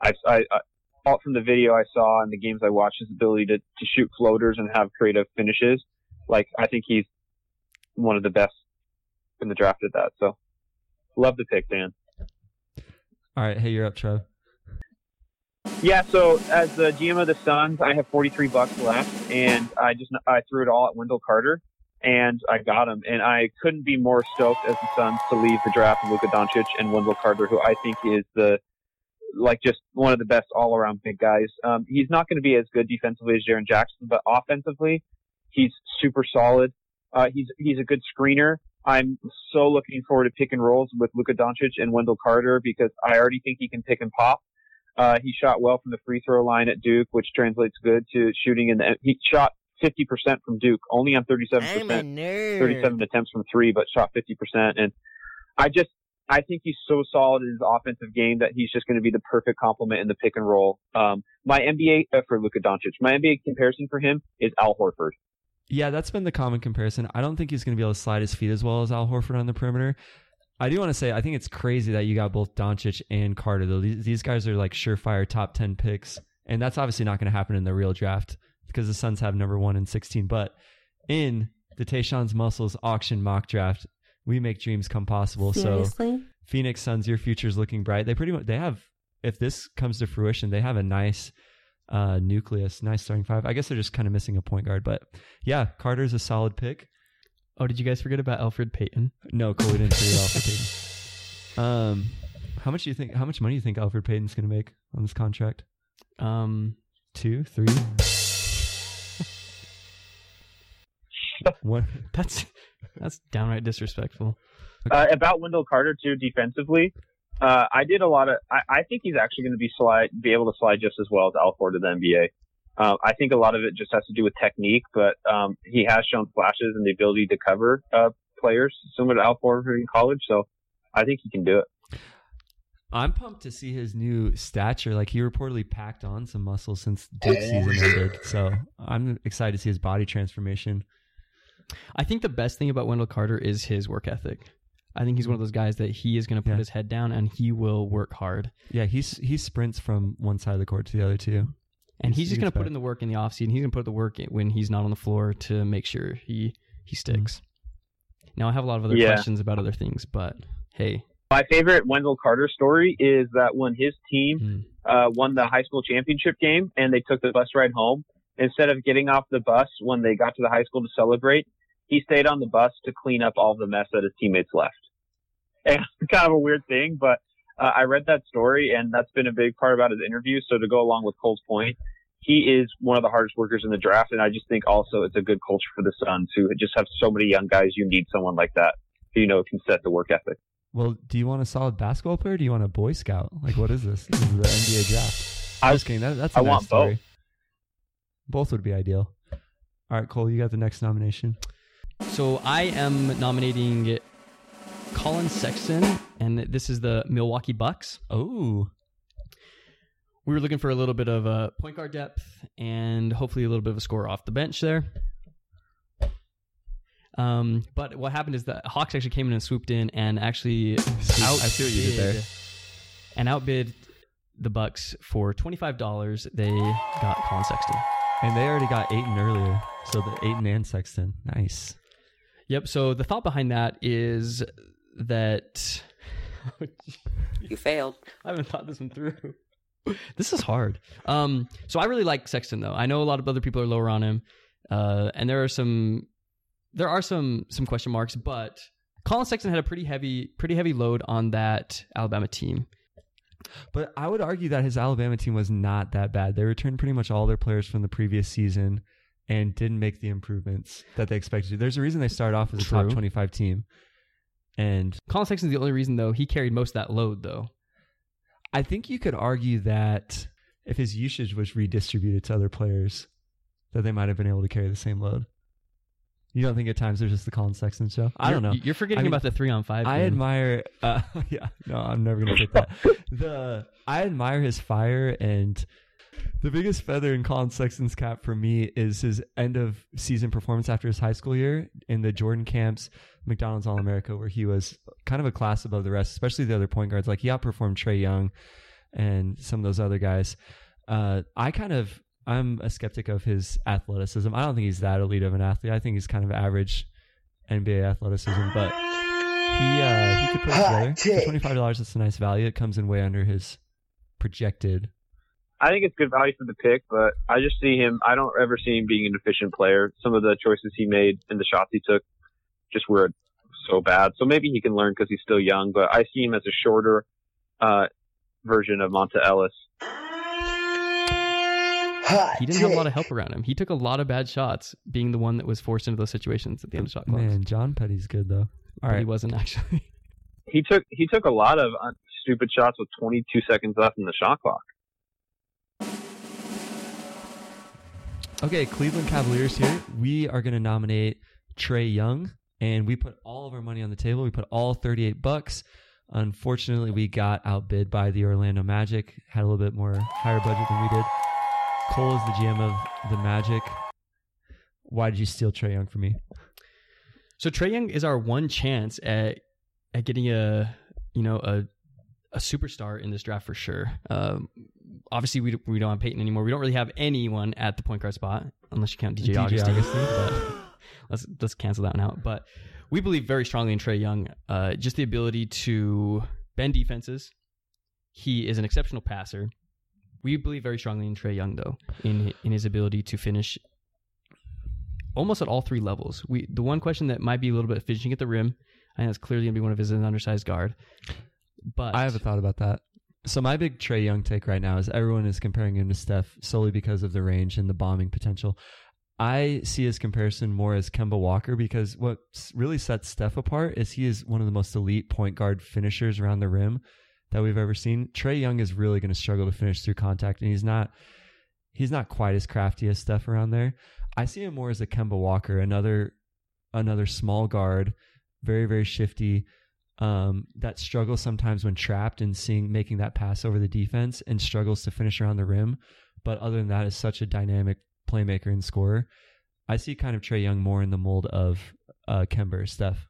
I, I, From the video I saw and the games I watched, his ability to, to shoot floaters and have creative finishes. Like I think he's one of the best in the draft at that. So love the pick, Dan. all right. Hey, you're up, Trev. Yeah, so as the GM of the Suns, I have 43 bucks left, and I just I threw it all at Wendell Carter, and I got him, and I couldn't be more stoked as the Suns to leave the draft with Luka Doncic and Wendell Carter, who I think is the like just one of the best all-around big guys. Um, he's not going to be as good defensively as Jaren Jackson, but offensively, he's super solid. Uh, he's he's a good screener. I'm so looking forward to pick and rolls with Luka Doncic and Wendell Carter because I already think he can pick and pop. Uh, he shot well from the free throw line at Duke, which translates good to shooting in the. He shot 50% from Duke, only on 37%, I'm a nerd. 37 attempts from three, but shot 50%. And I just, I think he's so solid in his offensive game that he's just going to be the perfect complement in the pick and roll. Um, my NBA uh, for Luka Doncic, my NBA comparison for him is Al Horford. Yeah, that's been the common comparison. I don't think he's going to be able to slide his feet as well as Al Horford on the perimeter. I do want to say I think it's crazy that you got both Doncic and Carter though. These, these guys are like surefire top 10 picks and that's obviously not going to happen in the real draft because the Suns have number 1 and 16, but in the Tayshawn's Muscles auction mock draft, we make dreams come possible. So Phoenix Suns, your future's looking bright. They pretty much they have if this comes to fruition, they have a nice uh nucleus, nice starting five. I guess they're just kind of missing a point guard, but yeah, Carter's a solid pick. oh, did you guys forget about Elfrid Payton? No, cool, we didn't figure it out Payton. Um, how much do you think? How much money do you think Elfrid Payton's going to make on this contract? Um, Two, three, one. that's that's downright disrespectful. Uh, about Wendell Carter too, defensively, uh, I did a lot of. I, I think he's actually going to be slide, be able to slide just as well as Alford Horford to the NBA. Uh, I think a lot of it just has to do with technique, but um, he has shown flashes and the ability to cover uh, players similar to Alford in college. So I think he can do it. I'm pumped to see his new stature. Like he reportedly packed on some muscle since Duke season ended. So I'm excited to see his body transformation. I think the best thing about Wendell Carter is his work ethic. I think he's one of those guys that he is going to put Yeah. his head down and he will work hard. Yeah, he's he sprints from one side of the court to the other too. And He's- he's, just going to put in the work in the offseason. He's going to put the work in when he's not on the floor to make sure he he sticks. Now I have a lot of other Yeah. questions about other things, but hey, My favorite Wendell Carter story is that when his team mm, uh, won the high school championship game and they took the bus ride home, instead of getting off the bus when they got to the high school to celebrate, he stayed on the bus to clean up all the mess that his teammates left. And it's kind of a weird thing, but uh, I read that story and that's been a big part about his interview. So to go along with Cole's point, he is one of the hardest workers in the draft. And I just think also it's a good culture for the Suns who just have so many young guys. You need someone like that who, you know, can set the work ethic. Well, do you want a solid basketball player? Or do you want a Boy Scout? Like, what is this? This is the NBA draft. I- I'm kidding. That, that's a I nice want story. both. Both would be ideal. All right, Cole, you got the next nomination. So I am nominating Collin Sexton, and this is the Milwaukee Bucks. Oh, We were looking for a little bit of a point guard depth and hopefully a little bit of a score off the bench there. Um, but what happened is the Hawks actually came in and swooped in and actually I see what you did there. and outbid the Bucks for twenty five dollars. They got Collin Sexton. and they already got Ayton earlier, so the Ayton and Sexton, nice. Yep. So the thought behind that is that You failed. I haven't thought this one through. This is hard. Um, so I really like Sexton though. I know a lot of other people are lower on him, uh, and there are some, there are some some question marks. But Collin Sexton had a pretty heavy, pretty heavy load on that Alabama team. But I would argue that his Alabama team was not that bad. They returned pretty much all their players from the previous season and didn't make the improvements that they expected to. There's a reason they started off as a True. top 25 team. And Collin Sexton's the only reason though he carried most of that load though. I think you could argue that if his usage was redistributed to other players, that they might have been able to carry the same load. You don't think at times there's just the Collin Sexton show? I don't know. You're, you're forgetting I mean, about the three on five. I game. admire. Uh, yeah, no, I'm never gonna take that. the I admire his fire, and the biggest feather in Collin Sexton's cap for me is his end of season performance after his high school year in the Jordan Camps McDonald's All America, where he was kind of a class above the rest, especially the other point guards. Like he outperformed Trae Young and some of those other guys. Uh, I kind of I'm a skeptic of his athleticism. I don't think he's that elite of an athlete. I think he's kind of average NBA athleticism, but he uh, he could put it together. For twenty five dollars, that's a nice value. It comes in way under his projected. I think it's good value for the pick, but I just see him. I don't ever see him being an efficient player. Some of the choices he made and the shots he took just were so bad. So maybe he can learn because he's still young. But I see him as a shorter uh, version of Monta Ellis. He didn't have a lot of help around him. He took a lot of bad shots, being the one that was forced into those situations at the end of shot clocks. Man, John Petty's good though. All but he wasn't actually. He took he took a lot of uh, stupid shots with 22 seconds left in the shot clock. Okay, Cleveland Cavaliers here. We are going to nominate Trae Young, and we put all of our money on the table. We put all thirty eight bucks. Unfortunately, we got outbid by the Orlando Magic. Had a little bit more higher budget than we did. Cole is the GM of the Magic. Why did you steal Trae Young from me? So Trae Young is our one chance at at getting a you know a a superstar in this draft for sure. Um, obviously, we we don't have Peyton anymore. We don't really have anyone at the point guard spot unless you count DJ, DJ Augustin. Let's let's cancel that one out. But we believe very strongly in Trae Young. Uh, just the ability to bend defenses. He is an exceptional passer. We believe very strongly in Trae Young, though, in in his ability to finish almost at all three levels. We the one question that might be a little bit finishing at the rim. I think that's clearly going to be one of his an undersized guard. But I have a thought about that. So my big Trae Young take right now is everyone is comparing him to Steph solely because of the range and the bombing potential. I see his comparison more as Kemba Walker because what really sets Steph apart is he is one of the most elite point guard finishers around the rim that we've ever seen. Trae Young is really going to struggle to finish through contact, and he's not he's not quite as crafty as Steph around there. I see him more as a Kemba Walker, another another small guard, very very shifty, um, that struggles sometimes when trapped and seeing making that pass over the defense and struggles to finish around the rim. But other than that, is such a dynamic playmaker and scorer. I see kind of Trae Young more in the mold of uh, Kemba or Steph.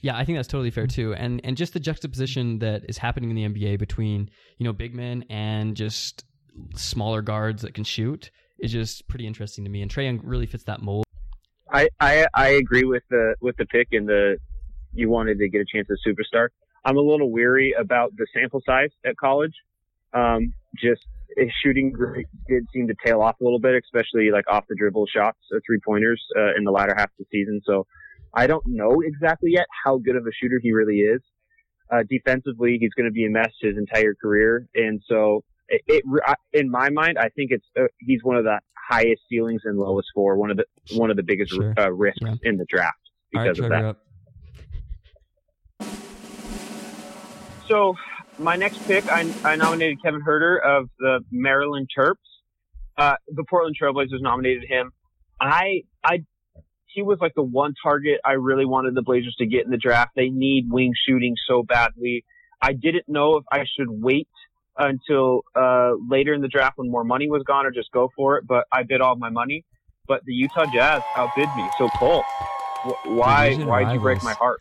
Yeah, I think that's totally fair too. And and just the juxtaposition that is happening in the NBA between, you know, big men and just smaller guards that can shoot is just pretty interesting to me. And Trae Young really fits that mold. I, I I agree with the with the pick and the you wanted to get a chance at superstar. I'm a little weary about the sample size at college. Um, just his shooting did seem to tail off a little bit, especially like off the dribble shots, or three pointers uh, in the latter half of the season. So I don't know exactly yet how good of a shooter he really is. Uh, defensively, he's going to be a mess his entire career, and so it, it in my mind, I think it's uh, he's one of the highest ceilings and lowest floor, one of the one of the biggest Sure. uh, risks Yeah. in the draft All right, because of that. So my next pick, I, I nominated Kevin Huerter of the Maryland Terps. Uh, the Portland Trailblazers nominated him. I, I, he was like the one target I really wanted the Blazers to get in the draft. They need wing shooting so badly. I didn't know if I should wait until uh, later in the draft when more money was gone or just go for it, but I bid all my money. But the Utah Jazz outbid me. So Cole, wh- why why did you break my heart?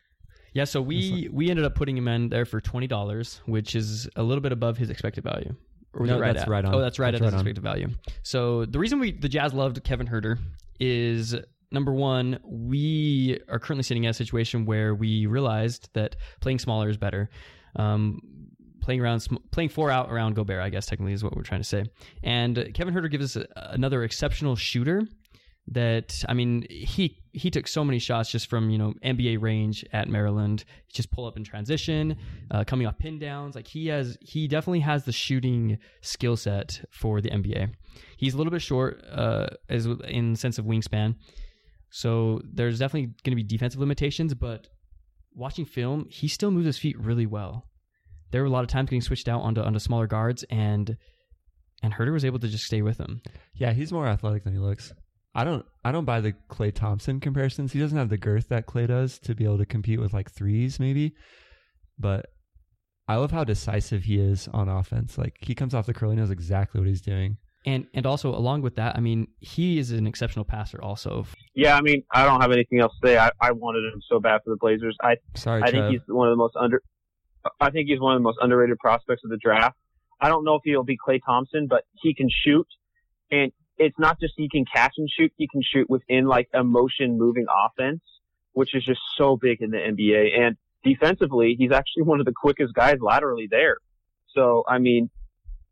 Yeah, so we we ended up putting him in there for twenty dollars, which is a little bit above his expected value. Or No, right that's at? right on. Oh, that's right That's at his right on. expected value. So the reason we the Jazz loved Kevin Huerter is number one, we are currently sitting in a situation where we realized that playing smaller is better. Um, playing around, playing four out around Gobert, I guess technically is what we're trying to say. And Kevin Huerter gives us a, another exceptional shooter that I mean he he took so many shots just from you know NBA range at Maryland. Just pull up in transition, uh, coming off pin downs. Like he has he definitely has the shooting skill set for the NBA. He's a little bit short uh, as in sense of wingspan, so there's definitely going to be defensive limitations. But watching film, he still moves his feet really well. There were a lot of times getting switched out onto onto smaller guards and. And Huerter was able to just stay with him. Yeah, he's more athletic than he looks. I don't I don't buy the Klay Thompson comparisons. He doesn't have the girth that Klay does to be able to compete with like threes maybe. But I love how decisive he is on offense. Like he comes off the curl, he knows exactly what he's doing. And and also along with that, I mean, he is an exceptional passer also. Yeah, I mean, I don't have anything else to say. I, I wanted him so bad for the Blazers. I Sorry, I Trev. think he's one of the most under I think he's one of the most underrated prospects of the draft. I don't know if he'll be Klay Thompson, but he can shoot and it's not just he can catch and shoot, he can shoot within like a motion moving offense, which is just so big in the NBA. And defensively, he's actually one of the quickest guys laterally there. So, I mean,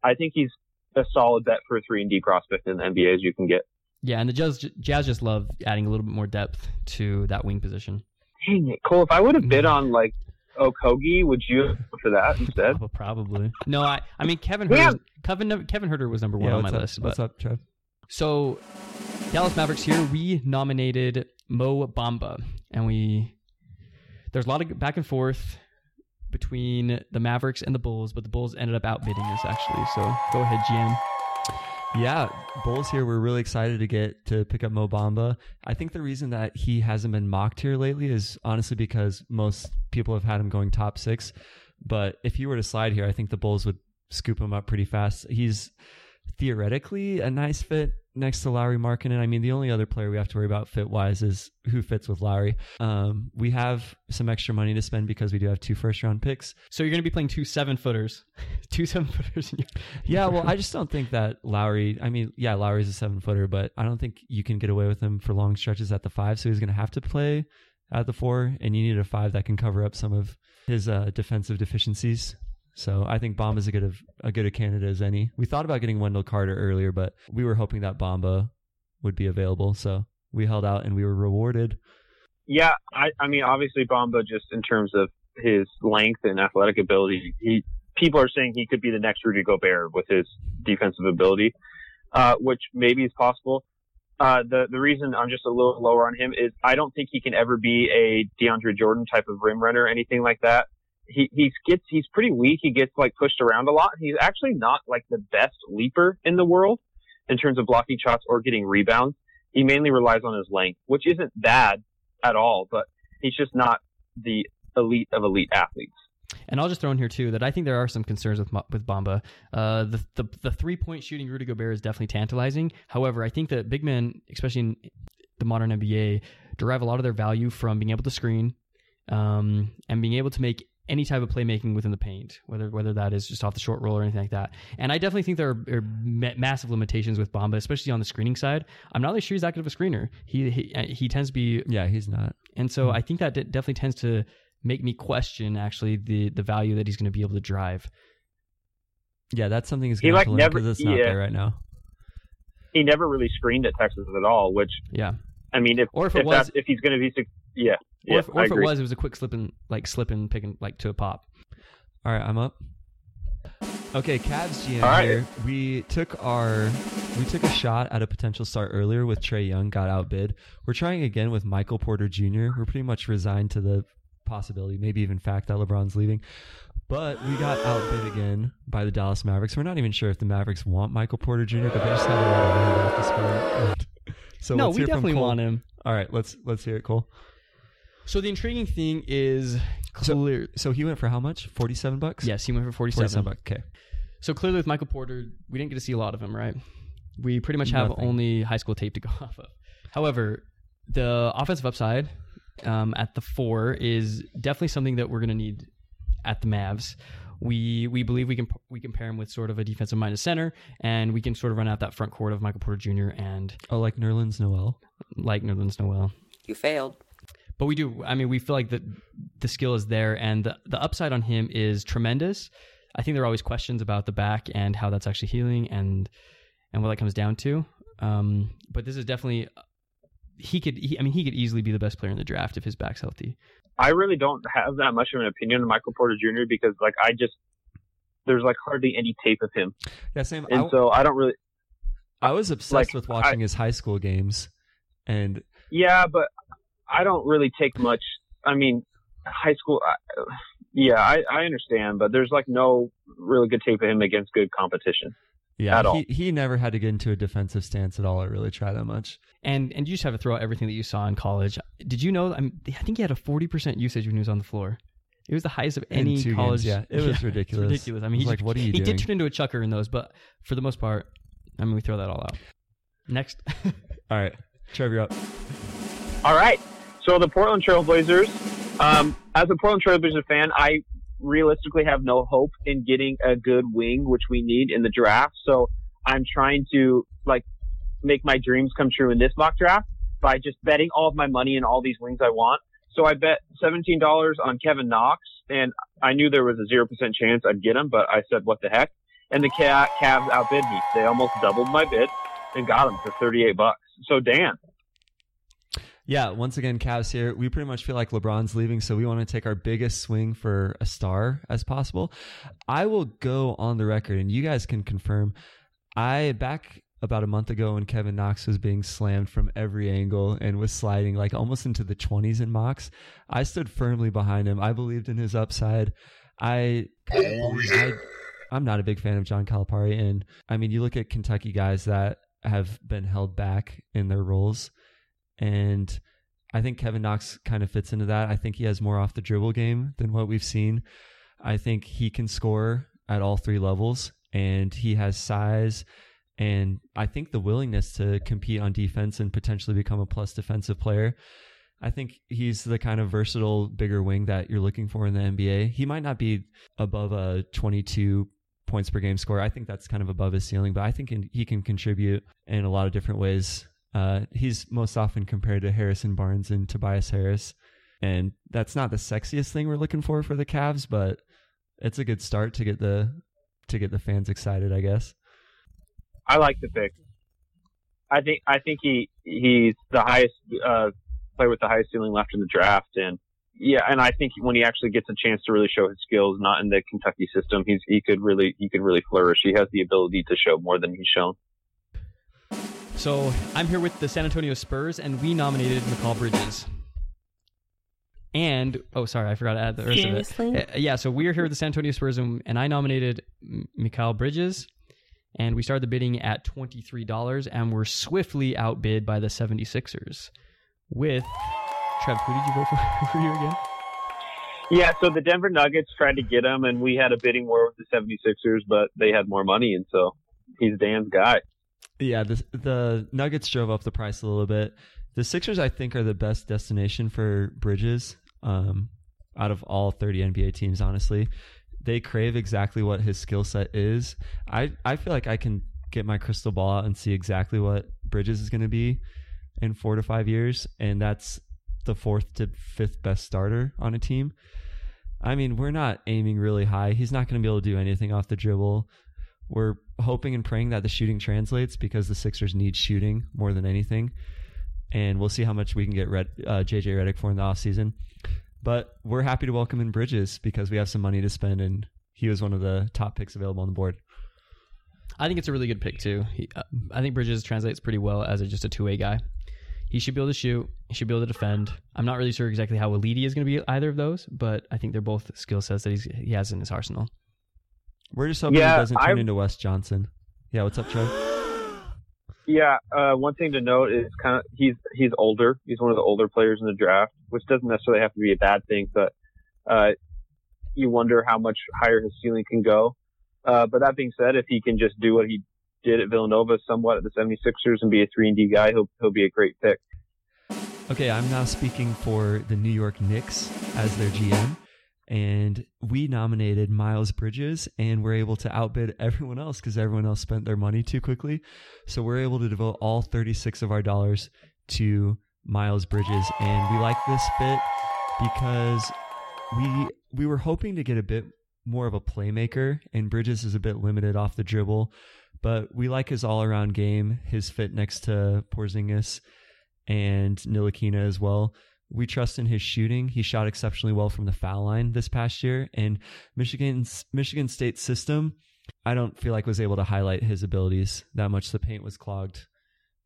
I think he's a solid bet for a three and D prospect in the NBA as you can get. Yeah, and the Jazz Jazz just love adding a little bit more depth to that wing position. Dang it, Cole! If I would have bid on like Okogie, would you go for that instead? Probably. No, I I mean Kevin Yeah. Kevin Kevin Huerter was number one yeah, on my up? list. What's up, Trev? So Dallas Mavericks here, we nominated Mo Bamba, and we there's a lot of back and forth between the Mavericks and the Bulls, but the Bulls ended up outbidding us actually. So go ahead, GM. Yeah, Bulls here. We're really excited to get to pick up Mo Bamba. I think the reason that he hasn't been mocked here lately is honestly because most people have had him going top six. But if he were to slide here, I think the Bulls would scoop him up pretty fast. He's theoretically a nice fit next to Lauri Markkanen. I mean, the only other player we have to worry about fit wise is who fits with Lauri. Um, we have some extra money to spend because we do have two first round picks. So you're going to be playing two seven footers, two seven footers. Your, Yeah, well, I just don't think that Lauri. I mean, yeah, Lauri's a seven footer, but I don't think you can get away with him for long stretches at the five. So he's going to have to play at the four, and you need a five that can cover up some of his uh, defensive deficiencies. So I think Bamba's a good of a good a candidate as any. We thought about getting Wendell Carter earlier, but we were hoping that Bamba would be available. So we held out and we were rewarded. Yeah, I, I mean, obviously Bamba just in terms of his length and athletic ability, he people are saying he could be the next Rudy Gobert with his defensive ability, uh, which maybe is possible. Uh, the the reason I'm just a little lower on him is I don't think he can ever be a DeAndre Jordan type of rim runner, or anything like that. He he gets he's pretty weak. He gets like pushed around a lot. He's actually not like the best leaper in the world in terms of blocking shots or getting rebounds. He mainly relies on his length, which isn't bad at all, but he's just not the elite of elite athletes. And I'll just throw in here too that I think there are some concerns with with Bamba. Uh, the the, the three point shooting Rudy Gobert is definitely tantalizing. However, I think that big men, especially in the modern NBA, derive a lot of their value from being able to screen um, and being able to make any type of playmaking within the paint, whether whether that is just off the short roll or anything like that. And I definitely think there are, are ma- massive limitations with Bamba, especially on the screening side. I'm not really sure he's that good of a screener. He he, uh, he tends to be Yeah, he's not. and so I think that de- definitely tends to make me question actually the the value that he's going to be able to drive. Yeah, that's something he's He, going like, to learn never- because it's not yeah. there right now. He never really screened at Texas at all, which Yeah. I mean, if Or if it if, was- that's, if he's going to be, suc- yeah, Or yeah, if, or I if it was, it was a quick slip and like slip and pick and like to a pop. All right, I'm up. Okay, Cavs GM All right. here. We took our we took a shot at a potential start earlier with Trae Young, got outbid. We're trying again with Michael Porter Jr. We're pretty much resigned to the possibility, maybe even fact that LeBron's leaving. But we got outbid again by the Dallas Mavericks. We're not even sure if the Mavericks want Michael Porter Jr., but they just have a lot of money left to spend. So no, we definitely want him. All right, let's let's hear it, Cole. So the intriguing thing is So- clear. So he went for how much? Forty-seven bucks. yes, he went for forty-seven. forty-seven bucks. Okay. So clearly, with Michael Porter, we didn't get to see a lot of him, right? We pretty much have Nothing. only high school tape to go off of. However, the offensive upside um, at the four is definitely something that we're going to need at the Mavs. We we believe we can we can pair him with sort of a defensive minded center, and we can sort of run out that front court of Michael Porter Jr. and Oh, like Nerlens Noel. like Nerlens Noel. You failed. But we do. I mean, we feel like the the skill is there, and the the upside on him is tremendous. I think there are always questions about the back and how that's actually healing, and and what that comes down to. Um, but this is definitely he could. He, I mean, he could easily be the best player in the draft if his back's healthy. I really don't have that much of an opinion on Michael Porter Jr. because like I just there's like hardly any tape of him, Yeah, same. and I, so I don't really. I was obsessed like, with watching his high school games, and Yeah, but I don't really take much. I mean, high school. I, yeah, I, I understand, but there's like no really good tape of him against good competition. yeah, At all. he he never had to get into a defensive stance at all or really try that much. And and you just have to throw out everything that you saw in college. Did you know? I, mean, I think he had a forty percent usage when he was on the floor. It was the highest of any two games, college. yeah. It was it's ridiculous. ridiculous. I I mean, was he like, what are you he doing? did turn into a chucker in those, but for the most part, I mean, we throw that all out. Next, All right, Trevor, you're up. All right. So the Portland Trailblazers. Um, as a Portland Trailblazers fan, I realistically have no hope in getting a good wing, which we need in the draft. So I'm trying to like make my dreams come true in this mock draft by just betting all of my money in all these wings I want. So I bet $17 on Kevin Knox, and I knew there was a 0% chance I'd get him, but I said, what the heck? And the Ca- Cavs outbid me. They almost doubled my bid and got him for 38 bucks. So Dan, Yeah, once again, Cavs here. We pretty much feel like LeBron's leaving, so we want to take our biggest swing for a star as possible. I will go on the record, and you guys can confirm. I back about a month ago when Kevin Knox was being slammed from every angle and was sliding like almost into the 20s in mocks. I stood firmly behind him. I believed in his upside. I, oh, I I'm not a big fan of John Calipari, and I mean, you look at Kentucky guys that have been held back in their roles, and I think Kevin Knox kind of fits into that. I think he has more off the dribble game than what we've seen. I think he can score at all three levels, and he has size, and I think the willingness to compete on defense and potentially become a plus defensive player. I think he's the kind of versatile, bigger wing that you're looking for in the NBA. He might not be above a 22 points per game score. I think that's kind of above his ceiling, but I think he can contribute in a lot of different ways. Uh, he's most often compared to Harrison Barnes and Tobias Harris, and that's not the sexiest thing we're looking for for the Cavs, but it's a good start to get the to get the fans excited, I guess. I like the pick. I think I think he he's the highest uh, player with the highest ceiling left in the draft, and yeah, and I think when he actually gets a chance to really show his skills, not in the Kentucky system, he's he could really he could really flourish. He has the ability to show more than he's shown. So I'm here with the San Antonio Spurs, and we nominated Mikal Bridges. And oh, sorry, I forgot to add the rest Seriously? of it. Uh, yeah, so we're here with the San Antonio Spurs, and, and I nominated M- Mikal Bridges, and we started the bidding at twenty three dollars, and we're swiftly outbid by the 76ers. With Trev, who did you vote for? Who are you again? Yeah, so the Denver Nuggets tried to get him, and we had a bidding war with the 76ers, but they had more money, and so he's Dan's guy. Yeah, the the Nuggets drove up the price a little bit. The Sixers, I think, are the best destination for Bridges um, out of all 30 NBA teams. Honestly, they crave exactly what his skill set is. I I feel like I can get my crystal ball out and see exactly what Bridges is going to be in four to five years, and that's the fourth to fifth best starter on a team. I mean, we're not aiming really high. He's not going to be able to do anything off the dribble. We're hoping and praying that the shooting translates because the Sixers need shooting more than anything. And we'll see how much we can get Red, uh, JJ Redick for in the offseason. But we're happy to welcome in Bridges because we have some money to spend, and he was one of the top picks available on the board. I think it's a really good pick too. He, uh, I think Bridges translates pretty well as a, just a two way guy. He should be able to shoot. He should be able to defend. I'm not really sure exactly how elite he is going to be either of those, but I think they're both skill sets that he has in his arsenal. We're just hoping Yeah, he doesn't turn I- into Wes Johnson. Yeah, what's up, Trev? Yeah, uh, one thing to note is kind of he's he's older. He's one of the older players in the draft, which doesn't necessarily have to be a bad thing, but uh, you wonder how much higher his ceiling can go. Uh, but that being said, if he can just do what he did at Villanova somewhat at the 76ers and be a 3 and D guy, he'll he'll be a great pick. Okay, I'm now speaking for the New York Knicks as their GM. And we nominated Miles Bridges, and we're able to outbid everyone else because everyone else spent their money too quickly. So we're able to devote all 36 of our dollars to Miles Bridges, and we like this fit because we we were hoping to get a bit more of a playmaker, and Bridges is a bit limited off the dribble, but we like his all around game, his fit next to Porzingis, and Ntilikina as well. We trust in his shooting. He shot exceptionally well from the foul line this past year, and Michigan's Michigan State system, I don't feel like was able to highlight his abilities that much. The paint was clogged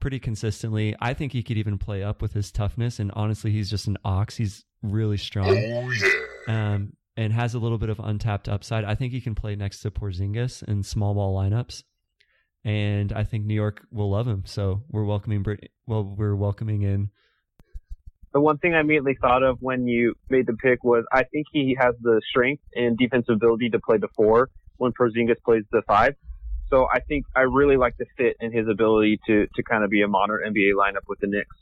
pretty consistently. I think he could even play up with his toughness, and honestly, he's just an ox. He's really strong. Oh yeah. Um, and has a little bit of untapped upside. I think he can play next to Porzingis in small ball lineups, and I think New York will love him. So we're welcoming Brit- well, we're welcoming in. The one thing I immediately thought of when you made the pick was I think he has the strength and defensive ability to play the four when Porzingis plays the five. So I think I really like the fit and his ability to to kind of be a modern NBA lineup with the Knicks.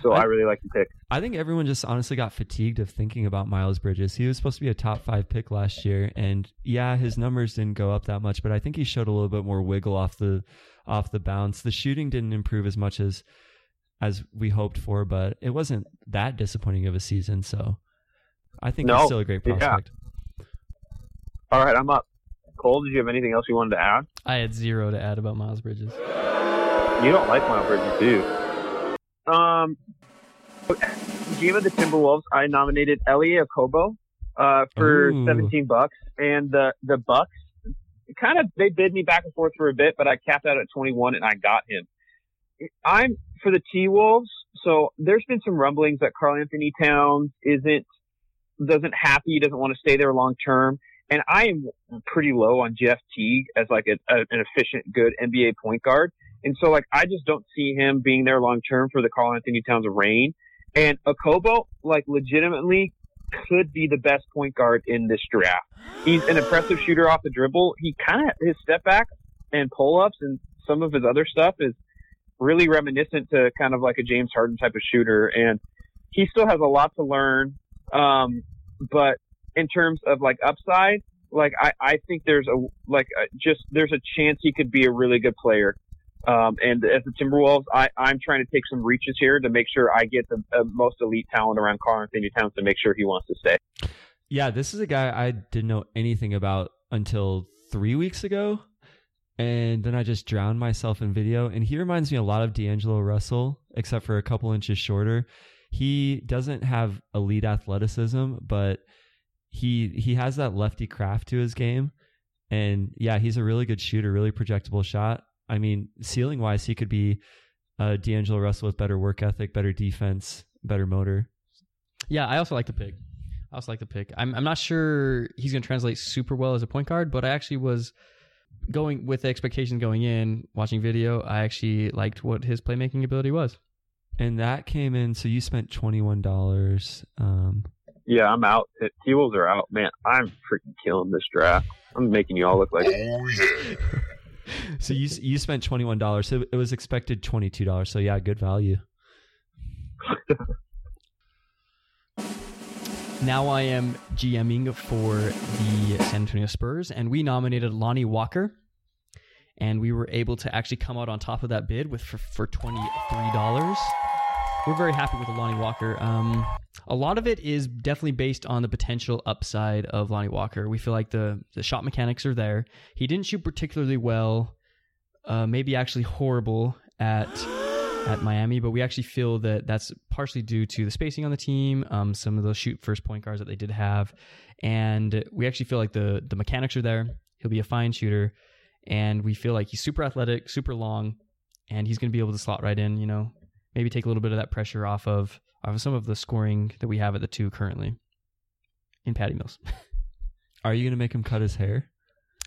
So I, I- really like the pick. I think everyone just honestly got fatigued of thinking about Miles Bridges. He was supposed to be a top five pick last year, and yeah, his numbers didn't go up that much, but I think he showed a little bit more wiggle off the off the bounce. The shooting didn't improve as much as as we hoped for, but it wasn't that disappointing of a season. So I think No, he's still a great yeah. prospect. All right, I'm up. Cole, did you have anything else you wanted to add? I had zero to add about Miles Bridges. You don't like Miles Bridges, do you? Um, game of the Timberwolves, I nominated Elie Okobo uh, for Ooh. 17 bucks, and the the Bucks kind of they bid me back and forth for a bit, but I capped out at 21 and I got him. I'm for the T Wolves, so there's been some rumblings that Karl Anthony Towns isn't doesn't happy, doesn't want to stay there long term. And I am pretty low on Jeff Teague as like a, a, an efficient, good NBA point guard. And so like I just don't see him being there long term for the Karl Anthony Towns reign. And Okobo, like legitimately could be the best point guard in this draft. He's an impressive shooter off the dribble. He kind of his step back and pull ups and some of his other stuff is really reminiscent to kind of like a James Harden type of shooter. And he still has a lot to learn. Um, but in terms of like upside, like I, I think there's a like a, just there's a chance he could be a really good player. Um, and as the Timberwolves, I, I'm trying to take some reaches here to make sure I get the uh, most elite talent around Karl Anthony Towns to make sure he wants to stay. Yeah, this is a guy I didn't know anything about until three weeks ago. And then I just drowned myself in video. And he reminds me a lot of D'Angelo Russell, except for a couple inches shorter. He doesn't have elite athleticism, but he he has that lefty craft to his game. And yeah, he's a really good shooter, really projectable shot. I mean, ceiling wise, he could be uh, D'Angelo Russell with better work ethic, better defense, better motor. Yeah, I also like the pick. I also like the pick. I'm I'm not sure he's going to translate super well as a point guard, but I actually was going with the expectation going in, watching video. I actually liked what his playmaking ability was. And that came in. So you spent twenty one dollars. Um, Yeah, I'm out. T Wolves are out. Man, I'm freaking killing this draft. I'm making you all look like Oh yeah. so you you spent twenty one dollars. So it was expected twenty two dollars. So yeah, good value. Now I am GMing for the San Antonio Spurs, and we nominated Lonnie Walker, and we were able to actually come out on top of that bid with for, for twenty three dollars. We're very happy with Lonnie Walker. Um, a lot of it is definitely based on the potential upside of Lonnie Walker. We feel like the the shot mechanics are there. He didn't shoot particularly well, uh, maybe actually horrible at at Miami, but we actually feel that that's partially due to the spacing on the team, um, some of those shoot first point guards that they did have, and we actually feel like the the mechanics are there. He'll be a fine shooter, and we feel like he's super athletic, super long, and he's going to be able to slot right in. You know, maybe take a little bit of that pressure off of off of some of the scoring that we have at the two currently in Patty Mills. Are you gonna make him cut his hair?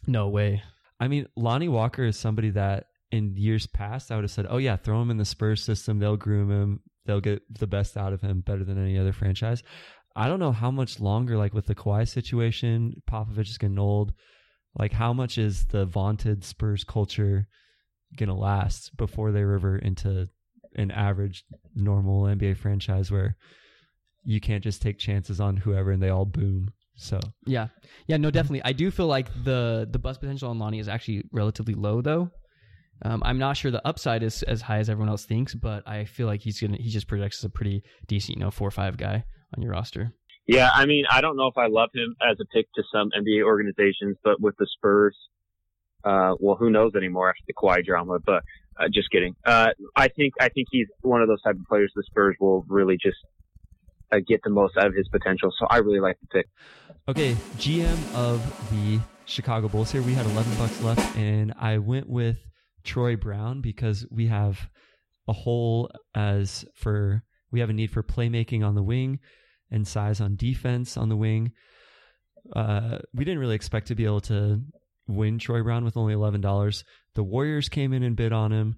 no way. I mean, Lonnie Walker is somebody that in years past I would have said, "Oh yeah, throw him in the Spurs system. They'll groom him. They'll get the best out of him, better than any other franchise." I don't know how much longer, like with the Kawhi situation, Popovich is getting old. Like, how much is the vaunted Spurs culture gonna last before they revert into an average, normal NBA franchise where you can't just take chances on whoever and they all boom? So Yeah, yeah, no, definitely. I do feel like the the bust potential on Lonnie is actually relatively low, though. Um, I'm not sure the upside is as high as everyone else thinks, but I feel like he's gonna he just projects as a pretty decent, you know, four or five guy on your roster. Yeah, I mean, I don't know if I love him as a pick to some NBA organizations, but with the Spurs, uh, well, who knows anymore after the Kawhi drama, but Uh, just kidding. Uh, I think I think he's one of those type of players the Spurs will really just uh, get the most out of his potential. So I really like the pick. Okay, GM of the Chicago Bulls here. We had 11 bucks left, and I went with Troy Brown because we have a hole as for we have a need for playmaking on the wing and size on defense on the wing. Uh, we didn't really expect to be able to win Troy Brown with only eleven dollars. The Warriors came in and bid on him.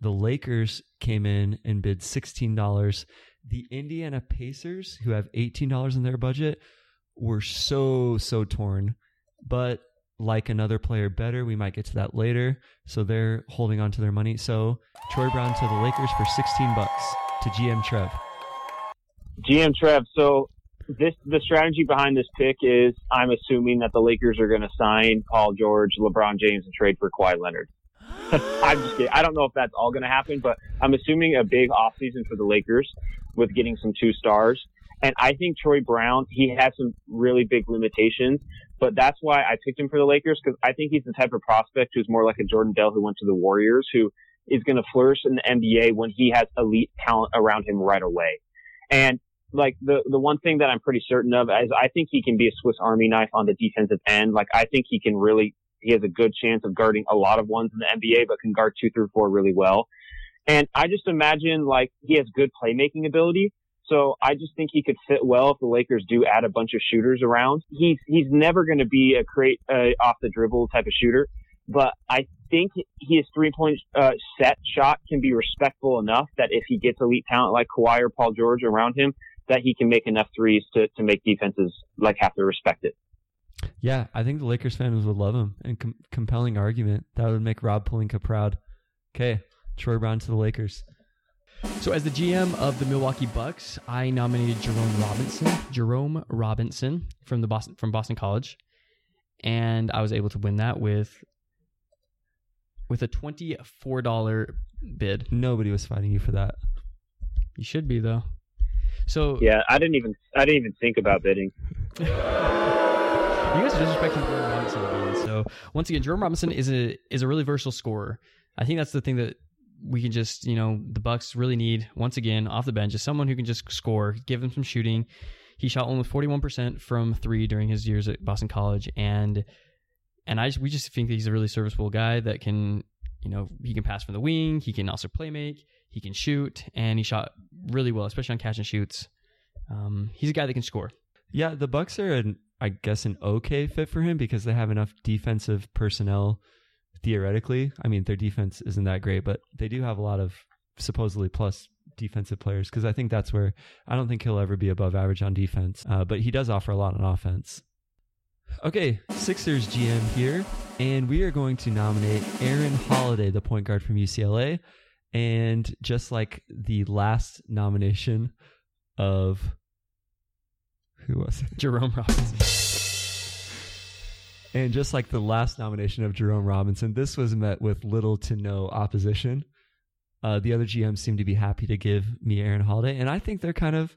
The Lakers came in and bid sixteen dollars. The Indiana Pacers, who have eighteen dollars in their budget, were so so torn. But like another player better, we might get to that later. So they're holding on to their money. So Troy Brown to the Lakers for sixteen bucks to GM Trev. GM Trev. So this the strategy behind this pick is I'm assuming that the Lakers are going to sign Paul George, LeBron James, and trade for Kawhi Leonard. I'm just kidding. I don't know if that's all going to happen, but I'm assuming a big offseason for the Lakers with getting some two stars. And I think Troy Brown, he has some really big limitations, but that's why I picked him for the Lakers because I think he's the type of prospect who's more like a Jordan Bell who went to the Warriors, who is going to flourish in the NBA when he has elite talent around him right away. And like the the one thing that I'm pretty certain of is I think he can be a Swiss Army knife on the defensive end. Like I think he can really he has a good chance of guarding a lot of ones in the NBA, but can guard two through four really well. And I just imagine like he has good playmaking ability. So I just think he could fit well if the Lakers do add a bunch of shooters around. He's he's never going to be a create uh, off the dribble type of shooter, but I think his three point uh, set shot can be respectful enough that if he gets elite talent like Kawhi or Paul George around him, that he can make enough threes to, to make defenses like have to respect it. Yeah, I think the Lakers fans would love him and com- compelling argument that would make Rob Pelinka proud. Okay, Troy Brown to the Lakers. So as the GM of the Milwaukee Bucks, I nominated Jerome Robinson, Jerome Robinson from the Boston from Boston College, and I was able to win that with with a twenty four dollar bid. Nobody was fighting you for that. You should be though. So yeah, I didn't even I didn't even think about bidding. you guys are disrespecting Jerome Robinson again. So once again, Jerome Robinson is a is a really versatile scorer. I think that's the thing that we can just you know the Bucks really need once again off the bench is someone who can just score, give them some shooting. He shot one percent from three during his years at Boston College, and and I we just think that he's a really serviceable guy that can you know he can pass from the wing, he can also play make, he can shoot, and he shot really well, especially on catch and shoots. Um, he's a guy that can score. Yeah, the Bucks are an I guess an okay fit for him because they have enough defensive personnel theoretically. I mean, their defense isn't that great, but they do have a lot of supposedly plus defensive players because I think that's where I don't think he'll ever be above average on defense, uh, but he does offer a lot on offense. Okay, Sixers GM here, and we are going to nominate Aaron Holiday, the point guard from UCLA. And just like the last nomination of who was it? Jerome Robinson. And just like the last nomination of Jerome Robinson, this was met with little to no opposition. Uh, the other GMs seem to be happy to give me Aaron Holiday, and I think they're kind of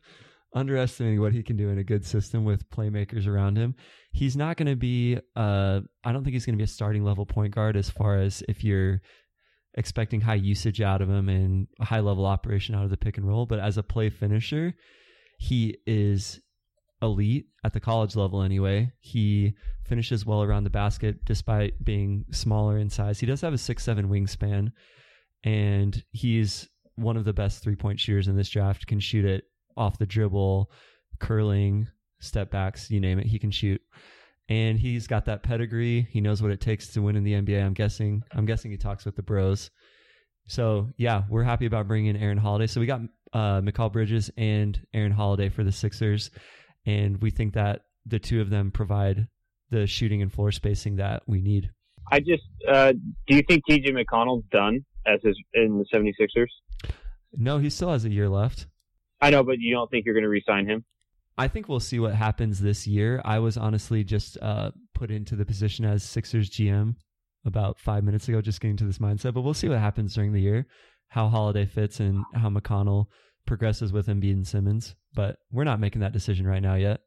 underestimating what he can do in a good system with playmakers around him. He's not going to be, uh, I don't think he's going to be a starting level point guard as far as if you're expecting high usage out of him and high level operation out of the pick and roll. But as a play finisher, he is elite at the college level anyway. He finishes well around the basket despite being smaller in size. He does have a six seven wingspan, and he's one of the best three point shooters in this draft. Can shoot it off the dribble, curling, step backs, you name it. He can shoot. And he's got that pedigree. He knows what it takes to win in the NBA. I'm guessing. I'm guessing he talks with the bros. So yeah, we're happy about bringing in Aaron Holiday. So we got uh, Bridges and Aaron Holiday for the Sixers and we think that the two of them provide the shooting and floor spacing that we need. I just uh, do you think TJ McConnell's done as his in the 76ers? No, he still has a year left. I know, but you don't think you're going to re-sign him? I think we'll see what happens this year. I was honestly just uh, put into the position as Sixers GM about five minutes ago, just getting to this mindset. But we'll see what happens during the year, how Holiday fits and how McConnell progresses with Embiid and Simmons, but we're not making that decision right now yet.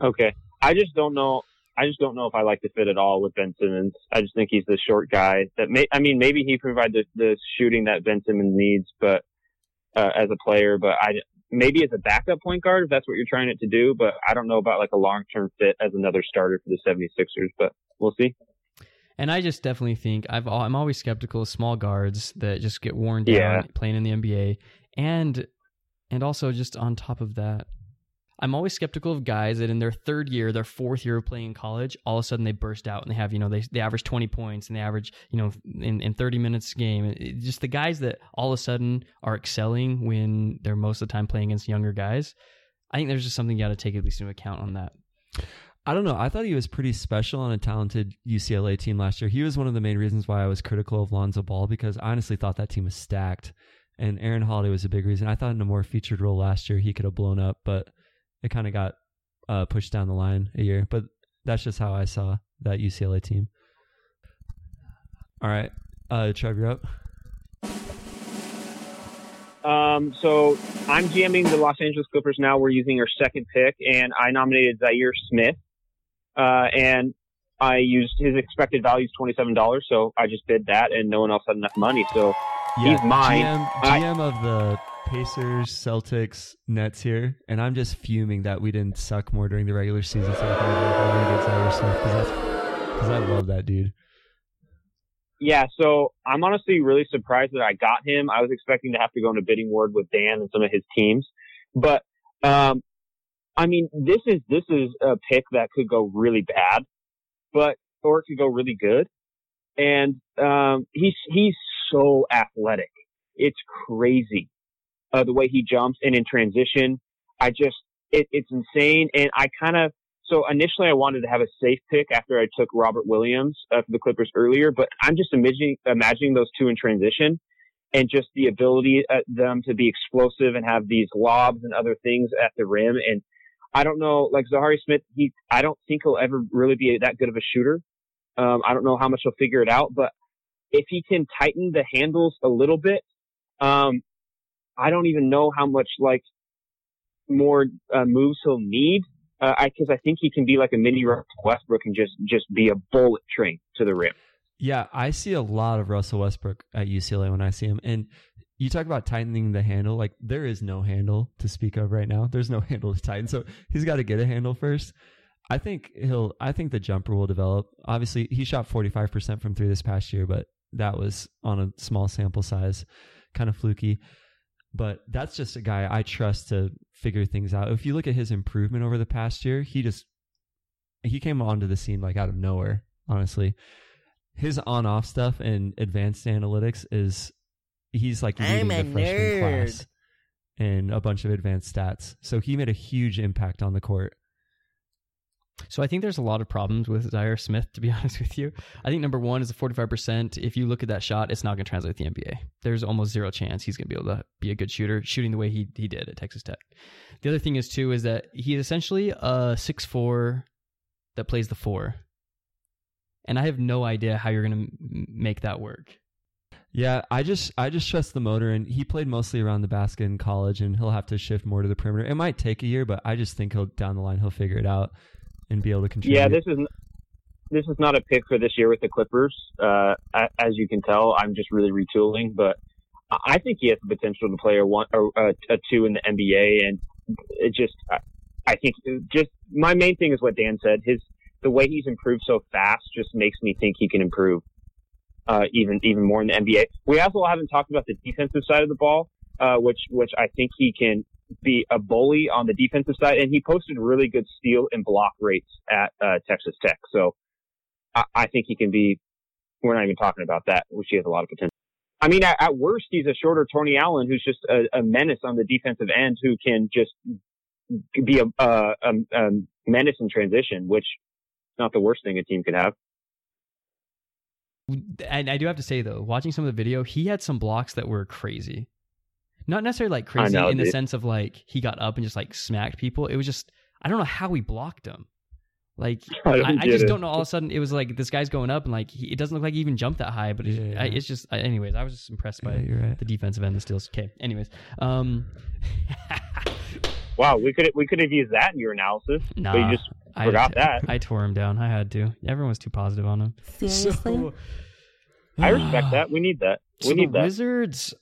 Okay. I just don't know. I just don't know if I like the fit at all with Ben Simmons. I just think he's the short guy that may, I mean, maybe he provides the, the shooting that Ben Simmons needs, but, uh, as a player, but I, maybe as a backup point guard, if that's what you're trying it to do, but I don't know about like a long-term fit as another starter for the 76ers, but we'll see. And I just definitely think I've, I'm always skeptical of small guards that just get worn down Yeah. playing in the NBA, and and also just on top of that, I'm always skeptical of guys that in their third year, their fourth year of playing in college, all of a sudden they burst out and they have you know they they average 20 points and they average you know in in 30 minutes game. It- just the guys that all of a sudden are excelling when they're most of the time playing against younger guys. I think there's just something you got to take at least into account on that. I don't know. I thought he was pretty special on a talented UCLA team last year. He was one of the main reasons why I was critical of Lonzo Ball because I honestly thought that team was stacked. And Aaron Holiday was a big reason. I thought in a more featured role last year he could have blown up, but it kind of got uh, pushed down the line a year. But that's just how I saw that UCLA team. All right. Uh, Trev, you're up. Um, so I'm GMing the Los Angeles Clippers now. We're using our second pick, and I nominated Zhaire Smith. Uh, and I used his expected value is twenty seven dollars, so I just bid that, and no one else had enough money. So He's mine. GM, I- GM of the Pacers, Celtics, Nets here, and I'm just fuming that we didn't suck more during the regular season. So I can get Zhaire Smith because I love that dude. yeah, so I'm honestly really surprised that I got him. I was expecting to have to go into bidding war with Dan and some of his teams, but um, I mean, this is this is a pick that could go really bad, but or it could go really good. And um, he's he's so athletic, it's crazy uh, the way he jumps and in transition. I just it, it's insane, and I kind of so initially I wanted to have a safe pick after I took Robert Williams uh, for the Clippers earlier, but I'm just imagining imagining those two in transition and just the ability of them to be explosive and have these lobs and other things at the rim. And I don't know, like Zhaire Smith, he I don't think he'll ever really be that good of a shooter. Um, I don't know how much he'll figure it out, but if he can tighten the handles a little bit, um, I don't even know how much like more uh, moves he'll need. Uh, I, cause I think he can be like a mini Russell Westbrook and just, just be a bullet train to the rim. Yeah, I see a lot of Russell Westbrook at UCLA when I see him. And you talk about tightening the handle. Like, there is no handle to speak of right now. There's no handle to tighten. So he's got to get a handle first. I think he'll, I think the jumper will develop. Obviously, he shot 45% from three this past year, but that was on a small sample size, kind of fluky. But that's just a guy I trust to figure things out. If you look at his improvement over the past year, he just, he came onto the scene like out of nowhere, honestly his on off stuff and advanced analytics is he's like leading the freshman nerd. class in a bunch of advanced stats. So he made a huge impact on the court. So I think there's a lot of problems with Zhaire Smith, to be honest with you. I think number one is the 45%. If you look at that shot, it's not going to translate to the NBA. There's almost zero chance he's going to be able to be a good shooter, shooting the way he, he did at Texas Tech. The other thing is, too, is that he's essentially a six four that plays the four. And I have no idea how you're going to make that work. Yeah, I just I just trust the motor and he played mostly around the basket in college and he'll have to shift more to the perimeter. It might take a year, but I just think he'll down the line he'll figure it out and be able to contribute. Yeah, this is this is not a pick for this year with the Clippers. Uh, as you can tell, I'm just really retooling, but I think he has the potential to play a one or a, a two in the NBA, and it just I- I think just my main thing is what Dan said. His the way he's improved so fast just makes me think he can improve uh, even even more in the NBA. We also haven't talked about the defensive side of the ball, uh, which which I think he can be a bully on the defensive side, and he posted really good steal and block rates at uh, Texas Tech. So I, I think he can be. We're not even talking about that, which he has a lot of potential. I mean, at, at worst, he's a shorter Tony Allen who's just a, a menace on the defensive end who can just be a, a, a, menace in transition, which is not the worst thing a team could have. And I do have to say though, watching some of the video, he had some blocks that were crazy. Not necessarily like crazy know, in the sense of like he got up and just like smacked people. It was just I don't know how he blocked him. Like I I, I just it. don't know. All of a sudden, it was like this guy's going up and like he, it doesn't look like he even jumped that high. But it's, Yeah, I, it's just, I, anyways, I was just impressed by Yeah, right. the defensive end, the steals. Okay, anyways, um, Wow, we could we could have used that in your analysis. nah, But you just I Forgot that. I tore him down. I had to. Everyone was too positive on him. Seriously? So- I respect that. We need that. We So need the that. Wizards.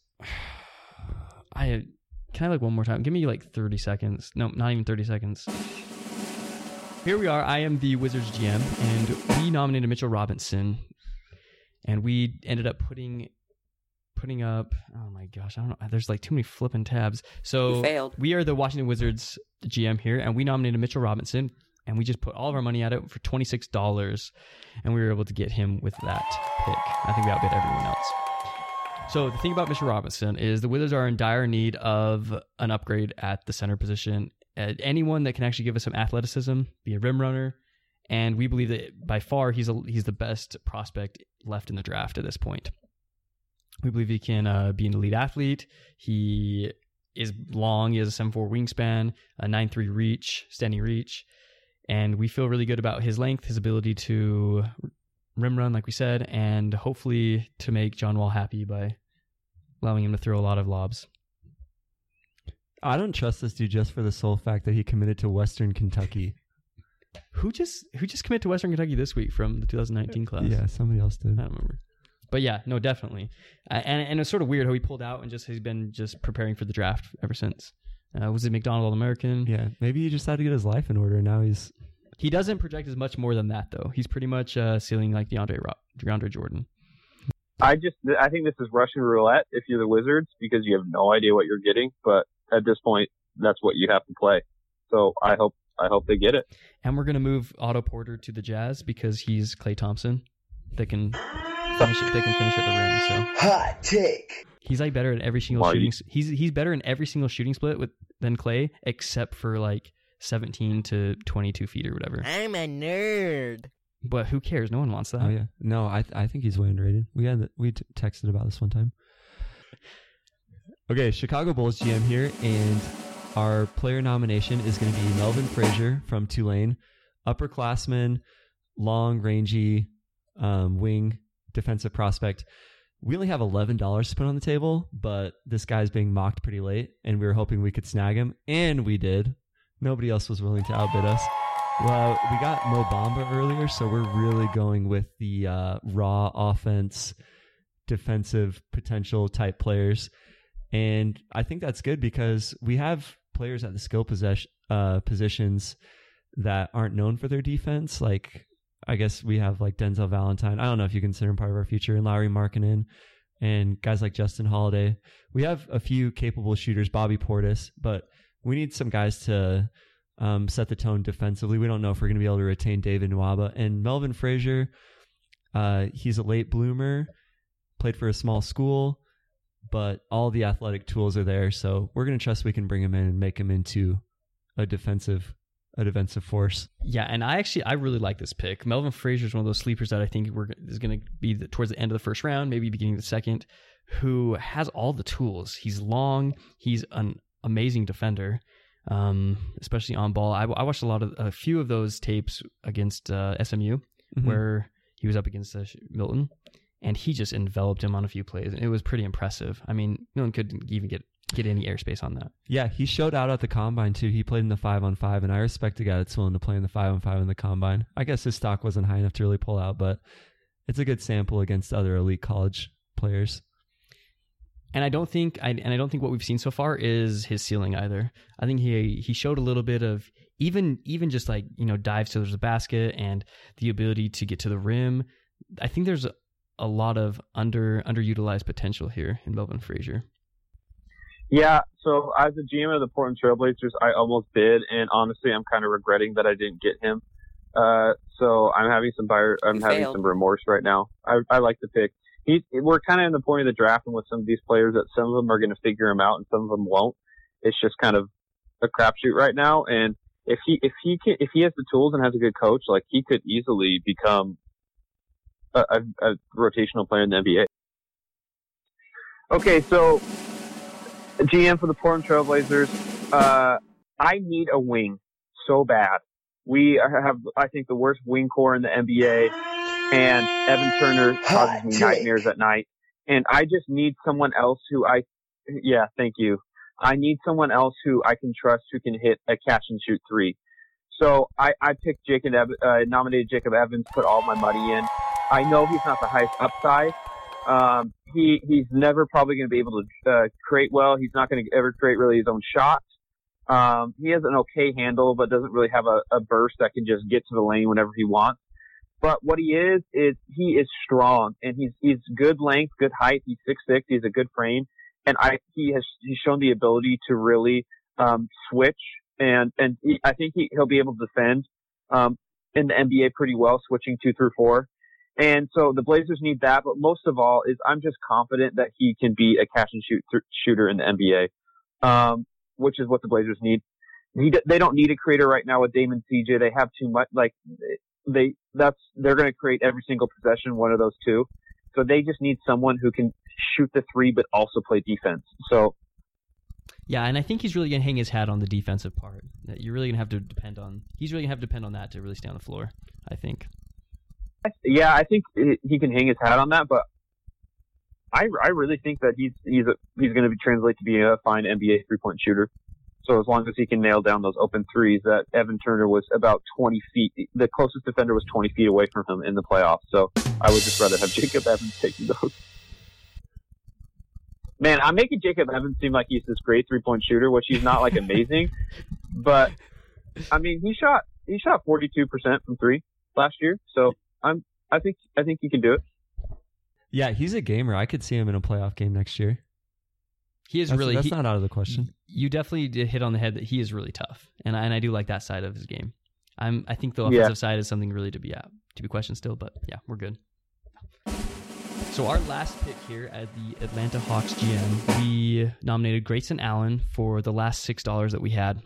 I can I like one more time. Give me like thirty seconds. No, not even thirty seconds. Here we are. I am the Wizards GM, and we nominated Mitchell Robinson, and we ended up putting putting up. Oh my gosh, I don't know. There's like too many flipping tabs. So You failed. we are the Washington Wizards GM here, and we nominated Mitchell Robinson, and we just put all of our money at it for twenty six dollars, and we were able to get him with that pick. I think we outbid everyone else. So the thing about Mitchell Robinson is the Wizards are in dire need of an upgrade at the center position. Uh, anyone that can actually give us some athleticism, be a rim runner, and we believe that by far he's a, he's the best prospect left in the draft at this point. We believe he can uh, be an elite athlete. He is long. He has a seven four wingspan, a nine three reach, standing reach, and we feel really good about his length, his ability to rim run, like we said, and hopefully to make John Wall happy by allowing him to throw a lot of lobs. I don't trust this dude just for the sole fact that he committed to Western Kentucky. Who just who just committed to Western Kentucky this week from the 2019 class? Yeah, somebody else did. I don't remember. But yeah, no, definitely. Uh, and and it's sort of weird how he pulled out and just has been just preparing for the draft ever since. Uh, was it McDonald All American? Yeah, maybe he just had to get his life in order. Now he's He doesn't project as much more than that though. He's pretty much uh, ceiling like DeAndre Ro- DeAndre Jordan. I just I think this is Russian roulette if you're the Wizards because you have no idea what you're getting. But at this point, that's what you have to play. So I hope I hope they get it. And we're gonna move Otto Porter to the Jazz because he's Klay Thompson. That can finish it. They can finish at the rim. So Hot take. he's like better in every single Well, shooting. you- He's he's better in every single shooting split with than Klay, except for like 17 to 22 feet or whatever. I'm a nerd. But who cares? No one wants that. oh yeah. No, I th- I think he's way underrated. We had the, we t- texted about this one time. Okay, Chicago Bulls GM here, and our player nomination is going to be Melvin Frazier from Tulane, upperclassman, long, rangy, um, wing defensive prospect. We only have eleven dollars to put on the table, but this guy's being mocked pretty late, and we were hoping we could snag him, and we did. Nobody else was willing to outbid us. Well, we got Mo Bamba earlier, so we're really going with the uh, raw offense, defensive potential type players, and I think that's good because we have players at the skill possession uh, positions that aren't known for their defense. Like I guess we have like Denzel Valentine. I don't know if you consider him part of our future, and Lauri Markkanen, and guys like Justin Holiday. We have a few capable shooters, Bobby Portis, but we need some guys to um, set the tone defensively. We don't know if we're going to be able to retain David Nwaba and Melvin Frazier. Uh, he's a late bloomer, played for a small school, but all the athletic tools are there. So we're going to trust we can bring him in and make him into a defensive, a defensive force. Yeah, and I actually I really like this pick. Melvin Frazier is one of those sleepers that I think we're is going to be the, towards the end of the first round, maybe beginning of the second, who has all the tools. He's long. He's an amazing defender, um, especially on ball. I, I watched a lot of a few of those tapes against uh, SMU Mhm. where he was up against uh, Milton, and he just enveloped him on a few plays, and it was pretty impressive. I mean, no one could even get get any airspace on that. Yeah, he showed out at the combine too. He played in the five on five, and I respect a guy that's willing to play in the five on five in the combine. I guess his stock wasn't high enough to really pull out, but it's a good sample against other elite college players. And I don't think I and I don't think what we've seen so far is his ceiling either. I think he he showed a little bit of even even just like you know dives to the basket and the ability to get to the rim. I think there's a, a lot of under underutilized potential here in Melvin Frazier. Yeah, so as a GM of the Portland Trailblazers, I almost bid, and honestly, I'm kind of regretting that I didn't get him. Uh, so I'm having some buyer, I'm You having failed. some remorse right now. I, I like the pick. He, we're kind of in the point of the draft, and with some of these players, that some of them are going to figure him out, and some of them won't. It's just kind of a crapshoot right now. And if he, if he can, if he has the tools and has a good coach, like he could easily become a, a, a rotational player in the NBA. Okay, so GM for the Portland Trailblazers. Uh, I need a wing so bad. We have, I think, the worst wing core in the NBA, and Evan Turner causes me nightmares at night. And I just need someone else who I, yeah, thank you. I need someone else who I can trust who can hit a catch and shoot three. So I, I picked Jacob, uh, nominated Jacob Evans, put all my money in. I know he's not the highest upside. Um, he he's never probably going to be able to uh, create well. He's not going to ever create really his own shots. Um, he has an okay handle, but doesn't really have a, a burst that can just get to the lane whenever he wants. But what he is is he is strong and he's he's good length, good height. He's six six. He's a good frame, and I he has he's shown the ability to really um, switch and and he, I think he, he'll be able to defend um, in the NBA pretty well, switching two through four. And so the Blazers need that, but most of all is I'm just confident that he can be a catch and shoot th- shooter in the NBA, um, which is what the Blazers need. He, they don't need a creator right now with Damon CJ. They have too much. Like they, that's they're going to create every single possession, one of those two. So they just need someone who can shoot the three, but also play defense. So Yeah, and I think he's really going to hang his hat on the defensive part. That you're really going to have to depend on. He's really going to have to depend on that to really stay on the floor. I think. yeah, I think he he can hang his hat on that, but I, I really think that he's he's a, he's going to be translate to be a fine NBA three point shooter. So as long as he can nail down those open threes, that Evan Turner was about 20 feet. The closest defender was 20 feet away from him in the playoffs. So I would just rather have Jacob Evans taking those. Man, I'm making Jacob Evans seem like he's this great three point shooter, which he's not like amazing. but I mean, he shot he shot 42% from three last year. So I'm I think I think he can do it. Yeah, he's a gamer. I could see him in a playoff game next year. He is That's, really. that's he- not out of the question. You definitely did hit on the head that he is really tough, and I, and I do like that side of his game. I'm. I think the Yeah. offensive side is something really to be at, to be questioned still, but yeah, we're good. So our last pick here at the Atlanta Hawks GM, we nominated Grayson Allen for the last six dollars that we had,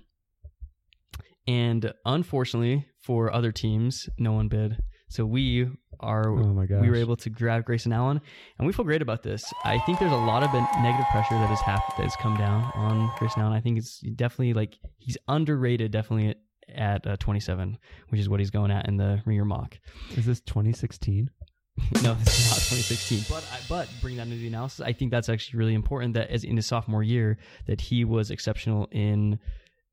and unfortunately for other teams, no one bid. So we are Oh my gosh. we were able to grab Grayson Allen, and we feel great about this. I think there's a lot of negative pressure that has happened that has come down on Grayson Allen. I think it's definitely like he's underrated, definitely at, at uh, 27, which is what he's going at in the Ringer mock. Is this 2016? no, this is not 2016. But I, but bring that into the analysis. I think that's actually really important that as in his sophomore year that he was exceptional in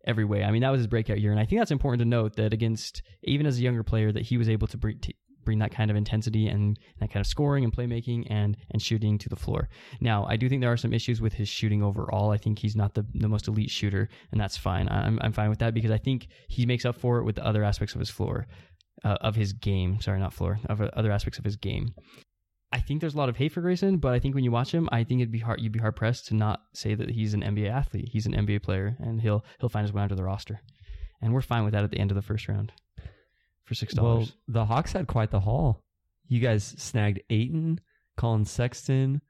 every way. I mean, that was his breakout year, and I think that's important to note that against even as a younger player that he was able to bring. T- bring that kind of intensity and that kind of scoring and playmaking and and shooting to the floor. Now, I do think there are some issues with his shooting overall. I think he's not the, the most elite shooter, and that's fine. I'm I'm fine with that because I think he makes up for it with the other aspects of his floor uh, of his game. Sorry, not floor. Of uh, other aspects of his game. I think there's a lot of hate for Grayson, but I think when you watch him, I think it'd be hard. You'd be hard pressed to not say that he's an NBA athlete. He's an NBA player, and he'll he'll find his way onto the roster, and we're fine with that at the end of the first round for six dollars. Well, dollars. the Hawks had quite the haul. You guys snagged Ayton, Collin Sexton,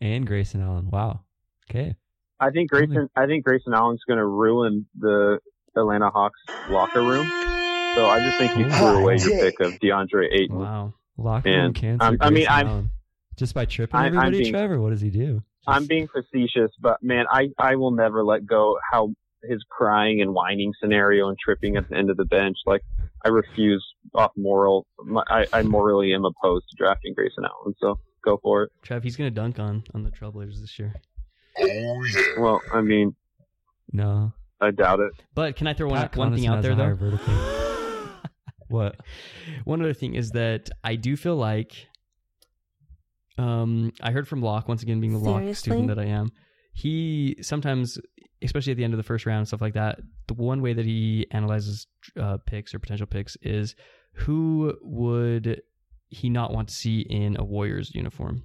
and Grayson Allen. Wow. Okay. I think Grayson I think Grayson Allen's going to ruin the Atlanta Hawks locker room. So I just think you Oh, threw away your pick of DeAndre Ayton. wow. Locker room And, cancer. um, I mean, Grayson I'm- Allen. just by tripping I- I'm everybody. being- Trevor, what does he do? I'm being facetious, but man, I I will never let go how his crying and whining scenario and tripping at the end of the bench. Like I refuse off moral. My, I I morally am opposed to drafting Grayson Allen. So go for it. Trev, he's gonna dunk on on the Trailblazers this year. Oh yeah. Well, I mean, no. I doubt it. But can I throw one Pat one thing out there though? What? One other thing is that I do feel like um I heard from Locke once again being the Locke student that I am. He sometimes especially at the end of the first round and stuff like that, the one way that he analyzes uh, picks or potential picks is who would he not want to see in a Warriors uniform.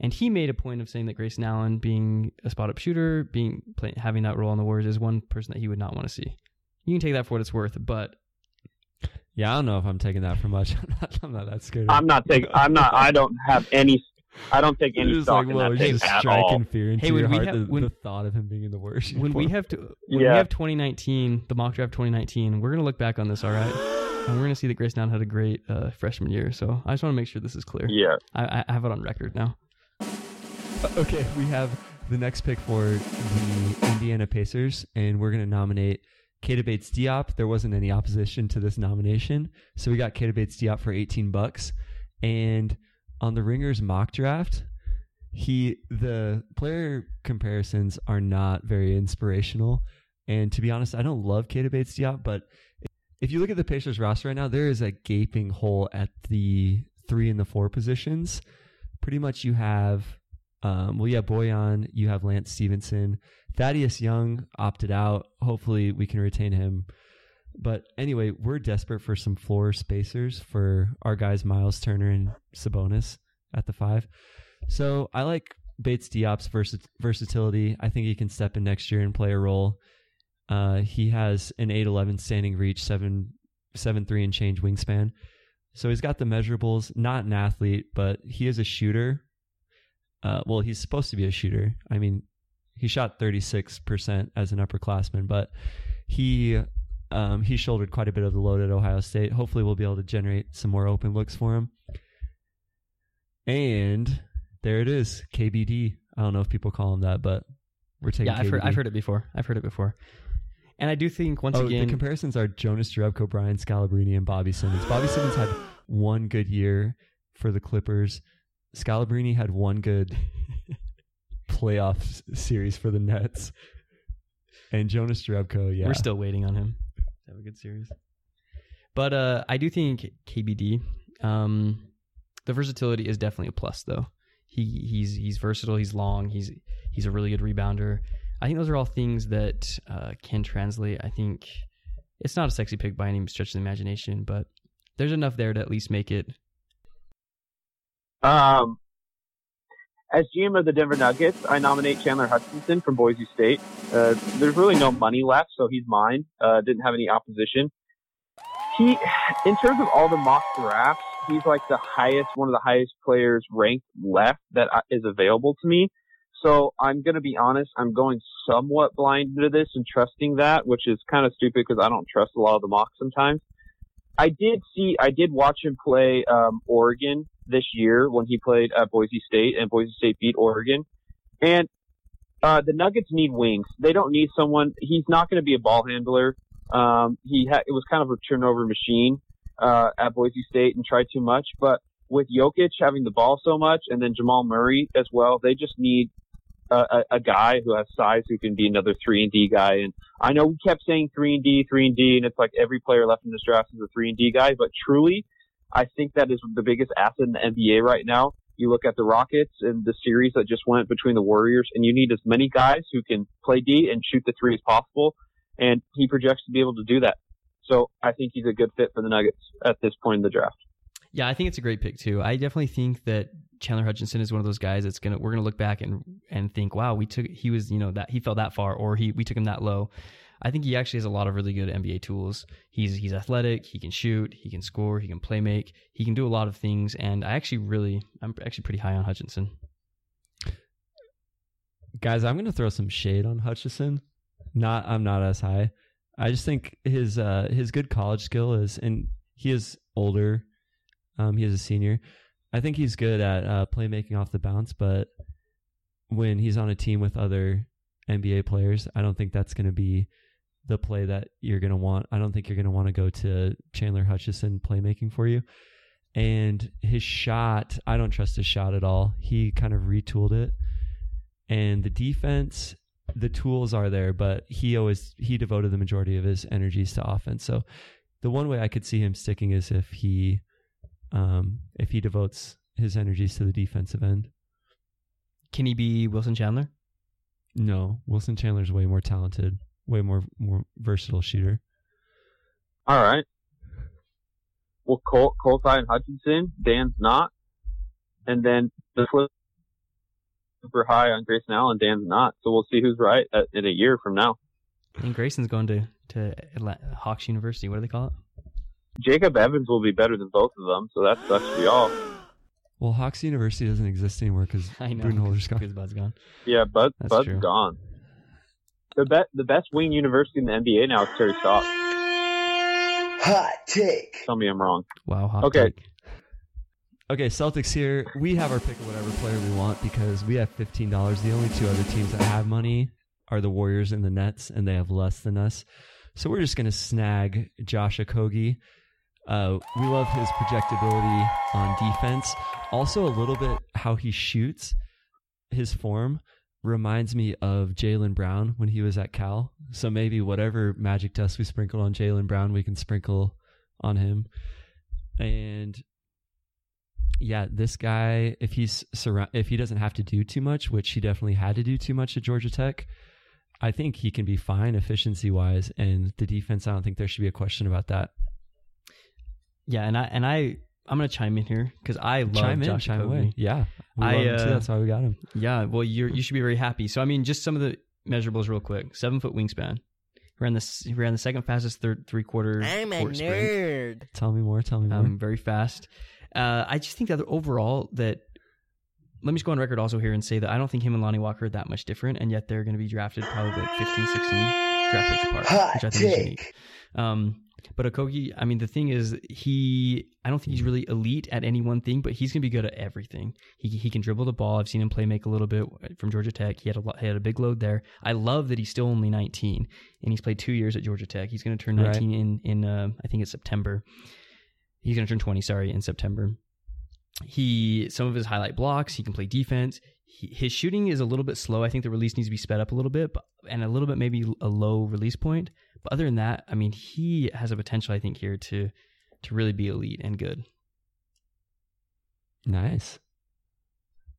And he made a point of saying that Grayson Allen, being a spot up shooter, being play, having that role on the Warriors, is one person that he would not want to see. You can take that for what it's worth, but Yeah, I don't know if I'm taking that for much. I'm not, I'm not that scared. I'm not taking. I'm not. I don't have any. I don't take any It's stock like, in whoa, that he's just at all. fear into Hey, when your we heart. have- the, when- the thought of him being in the worst. when we have to when Yeah. we have 2019 the mock draft 2019 we're gonna look back on this all right and we're gonna see that Grayson Allen had a great uh, freshman year so i just want to make sure this is clear Yeah. I, I have it on record now Okay, we have the next pick for the Indiana Pacers, and we're going to nominate Keita Bates Diop. There wasn't any opposition to this nomination, so we got Keita Bates Diop for 18 bucks. And on the Ringers mock draft, he the player comparisons are not very inspirational. And to be honest, I don't love Keita Bates Diop, but if you look at the Pacers roster right now, there is a gaping hole at the three and the four positions. Pretty much you have, um, well, yeah, Bojan, you have Lance Stephenson. Thaddeus Young opted out. Hopefully we can retain him. But anyway, we're desperate for some floor spacers for our guys Miles Turner and Sabonis at the five. So I like Bates Diop's versi- versatility. I think he can step in next year and play a role. Uh, he has an 8'11 standing reach, 7, 7 3 and change wingspan. So he's got the measurables, not an athlete, but he is a shooter. Uh, well, he's supposed to be a shooter. I mean, he shot 36% as an upperclassman, but he um, he shouldered quite a bit of the load at Ohio State. Hopefully, we'll be able to generate some more open looks for him. And there it is, KBD. I don't know if people call him that, but we're taking. Yeah, I've heard, I've heard it before. I've heard it before. And I do think once oh, again, the comparisons are Jonas Jerebko, Brian Scalabrine, and Bobby Simmons. Bobby Simmons had one good year for the Clippers. Scalabrine had one good playoff series for the Nets. And Jonas Jerebko, yeah. we're still waiting on him have a good series. But uh, I do think KBD, um, the versatility is definitely a plus though. He he's he's versatile. He's long. He's he's a really good rebounder. I think those are all things that uh, can translate. I think it's not a sexy pick by any stretch of the imagination, but there's enough there to at least make it. Um, as GM of the Denver Nuggets, I nominate Chandler Hutchison from Boise State. Uh, there's really no money left, so he's mine. Uh, didn't have any opposition. He, in terms of all the mock drafts, he's like the highest, one of the highest players ranked left that is available to me. So I'm going to be honest, I'm going somewhat blind to this and trusting that, which is kind of stupid because I don't trust a lot of the mocks sometimes. I did see, I did watch him play um, Oregon this year when he played at Boise State, and Boise State beat Oregon. And uh, the Nuggets need wings. They don't need someone. He's not going to be a ball handler. Um, he had it was kind of a turnover machine uh, at Boise State and tried too much. But with Jokic having the ball so much, and then Jamal Murray as well, they just need a, a, guy who has size who can be another three and D guy. And I know we kept saying three and D, three and D, and it's like every player left in this draft is a three and D guy. But truly, I think that is the biggest asset in the NBA right now. You look at the Rockets and the series that just went between the Warriors, and you need as many guys who can play D and shoot the three as possible. And he projects to be able to do that. So I think he's a good fit for the Nuggets at this point in the draft. Yeah, I think it's a great pick too. I definitely think that Chandler Hutchison is one of those guys that's gonna we're gonna look back and and think, wow, we took he was you know that he fell that far or he we took him that low. I think he actually has a lot of really good NBA tools. He's he's athletic, he can shoot, he can score, he can play make, he can do a lot of things, and I actually really I'm actually pretty high on Hutchison. Guys, I'm to throw some shade on Hutchison. Not, I'm not as high. I just think his uh, his good college skill is, and he is older. Um, he is a senior. I think he's good at uh, playmaking off the bounce, but when he's on a team with other NBA players, I don't think that's going to be the play that you're going to want. I don't think you're going to want to go to Chandler Hutchison playmaking for you. And his shot, I don't trust his shot at all. He kind of retooled it. And the defense, the tools are there, but he always he devoted the majority of his energies to offense. So the one way I could see him sticking is if he um if he devotes his energies to the defensive end. Can he be Wilson Chandler? No, Wilson Chandler's way more talented, way more more versatile shooter. All right. Well, Col- Colty and Hutchison, Dan's not. And then the flip super high on Grayson Allen, Dan's not. So we'll see who's right at, in a year from now. And Grayson's going to to Atla- Hawks University. What do they call it? Jacob Evans will be better than both of them, so that sucks for y'all. Well, Hawks University doesn't exist anymore because I know. Budenholzer's gone. Because Bud's gone. Yeah, Bud, That's Bud's true. gone. The, be- the best wing university in the NBA now is Terry Stotts. Hot take. Tell me I'm wrong. Wow. Hot Okay. take. Okay, Celtics here. We have our pick of whatever player we want because we have fifteen dollars. The only two other teams that have money are the Warriors and the Nets, and they have less than us. So we're just gonna snag Josh Okogie. Uh, we love his projectability on defense. Also, a little bit how he shoots, his form. reminds me of Jaylen Brown when he was at Cal. So maybe whatever magic dust we sprinkled on Jaylen Brown, we can sprinkle on him. And yeah, this guy, if he's surround, if he doesn't have to do too much, which he definitely had to do too much at Georgia Tech, I think he can be fine efficiency wise. And the defense, I don't think there should be a question about that. Yeah, and I and I I'm gonna chime in here because I love chime in, Josh chime Okogie. away. Yeah, we I, love him too. uh, That's why we got him. Yeah, well, you're you should be very happy. So I mean, just some of the measurables real quick. Seven foot wingspan. He ran the he ran the second fastest third three quarter. I'm a court sprint. nerd. Tell me more. Tell me more. Um, very fast. Uh, I just think that overall that. Let me just go on record also here and say that I don't think him and Lonnie Walker are that much different, and yet they're going to be drafted probably like 15, 16 draft picks apart, Hot which I think is unique. Um, but Okogie, I mean, the thing is, he, I don't think he's really elite at any one thing, but he's going to be good at everything. He, he can dribble the ball. I've seen him play make a little bit from Georgia Tech. He had a lot, he had a big load there. I love that he's still only 19 and he's played two years at Georgia Tech. He's going to turn Right. 19 in, in, uh, I think it's September. He's going to turn 20, sorry, in September. He, some of his highlight blocks, he can play defense. He, his shooting is a little bit slow. I think the release needs to be sped up a little bit, but, and a little bit maybe a low release point. But other than that, I mean, he has a potential, I think, here to to really be elite and good. Nice.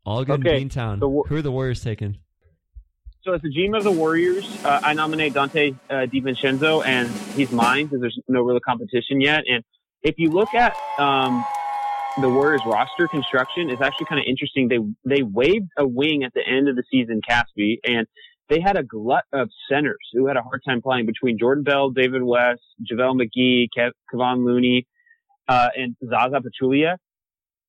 All good Okay, in Beantown. the Wa- Who are the Warriors taking? So as the GM of the Warriors, uh, I nominate Donte uh, DiVincenzo, and he's mine because there's no real competition yet. And if you look at um, the Warriors roster construction, it's actually kind of interesting. They they waived a wing at the end of the season, Casspi, and they had a glut of centers who had a hard time playing between Jordan Bell, David West, JaVale McGee, Kev, Kevon Looney, uh, and Zaza Pachulia.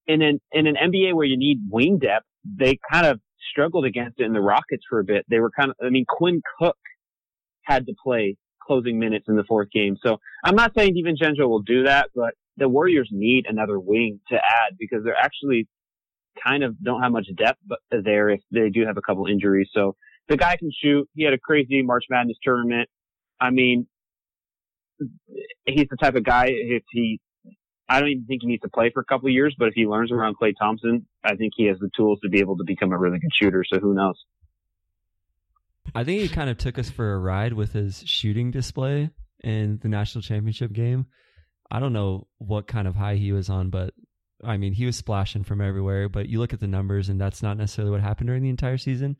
In an in an NBA where you need wing depth, they kind of struggled against it in the Rockets for a bit. They were kind of, I mean, Quinn Cook had to play closing minutes in the fourth game. So I'm not saying DiVincenzo will do that, but the Warriors need another wing to add because they're actually kind of don't have much depth there if they do have a couple injuries. So the guy can shoot. He had a crazy March Madness tournament. I mean, he's the type of guy if he I don't even think he needs to play for a couple of years, but if he learns around Klay Thompson, I think he has the tools to be able to become a really good shooter. So who knows? I think he kind of took us for a ride with his shooting display in the national championship game. I don't know what kind of high he was on, but I mean, he was splashing from everywhere. But you look at the numbers, and that's not necessarily what happened during the entire season.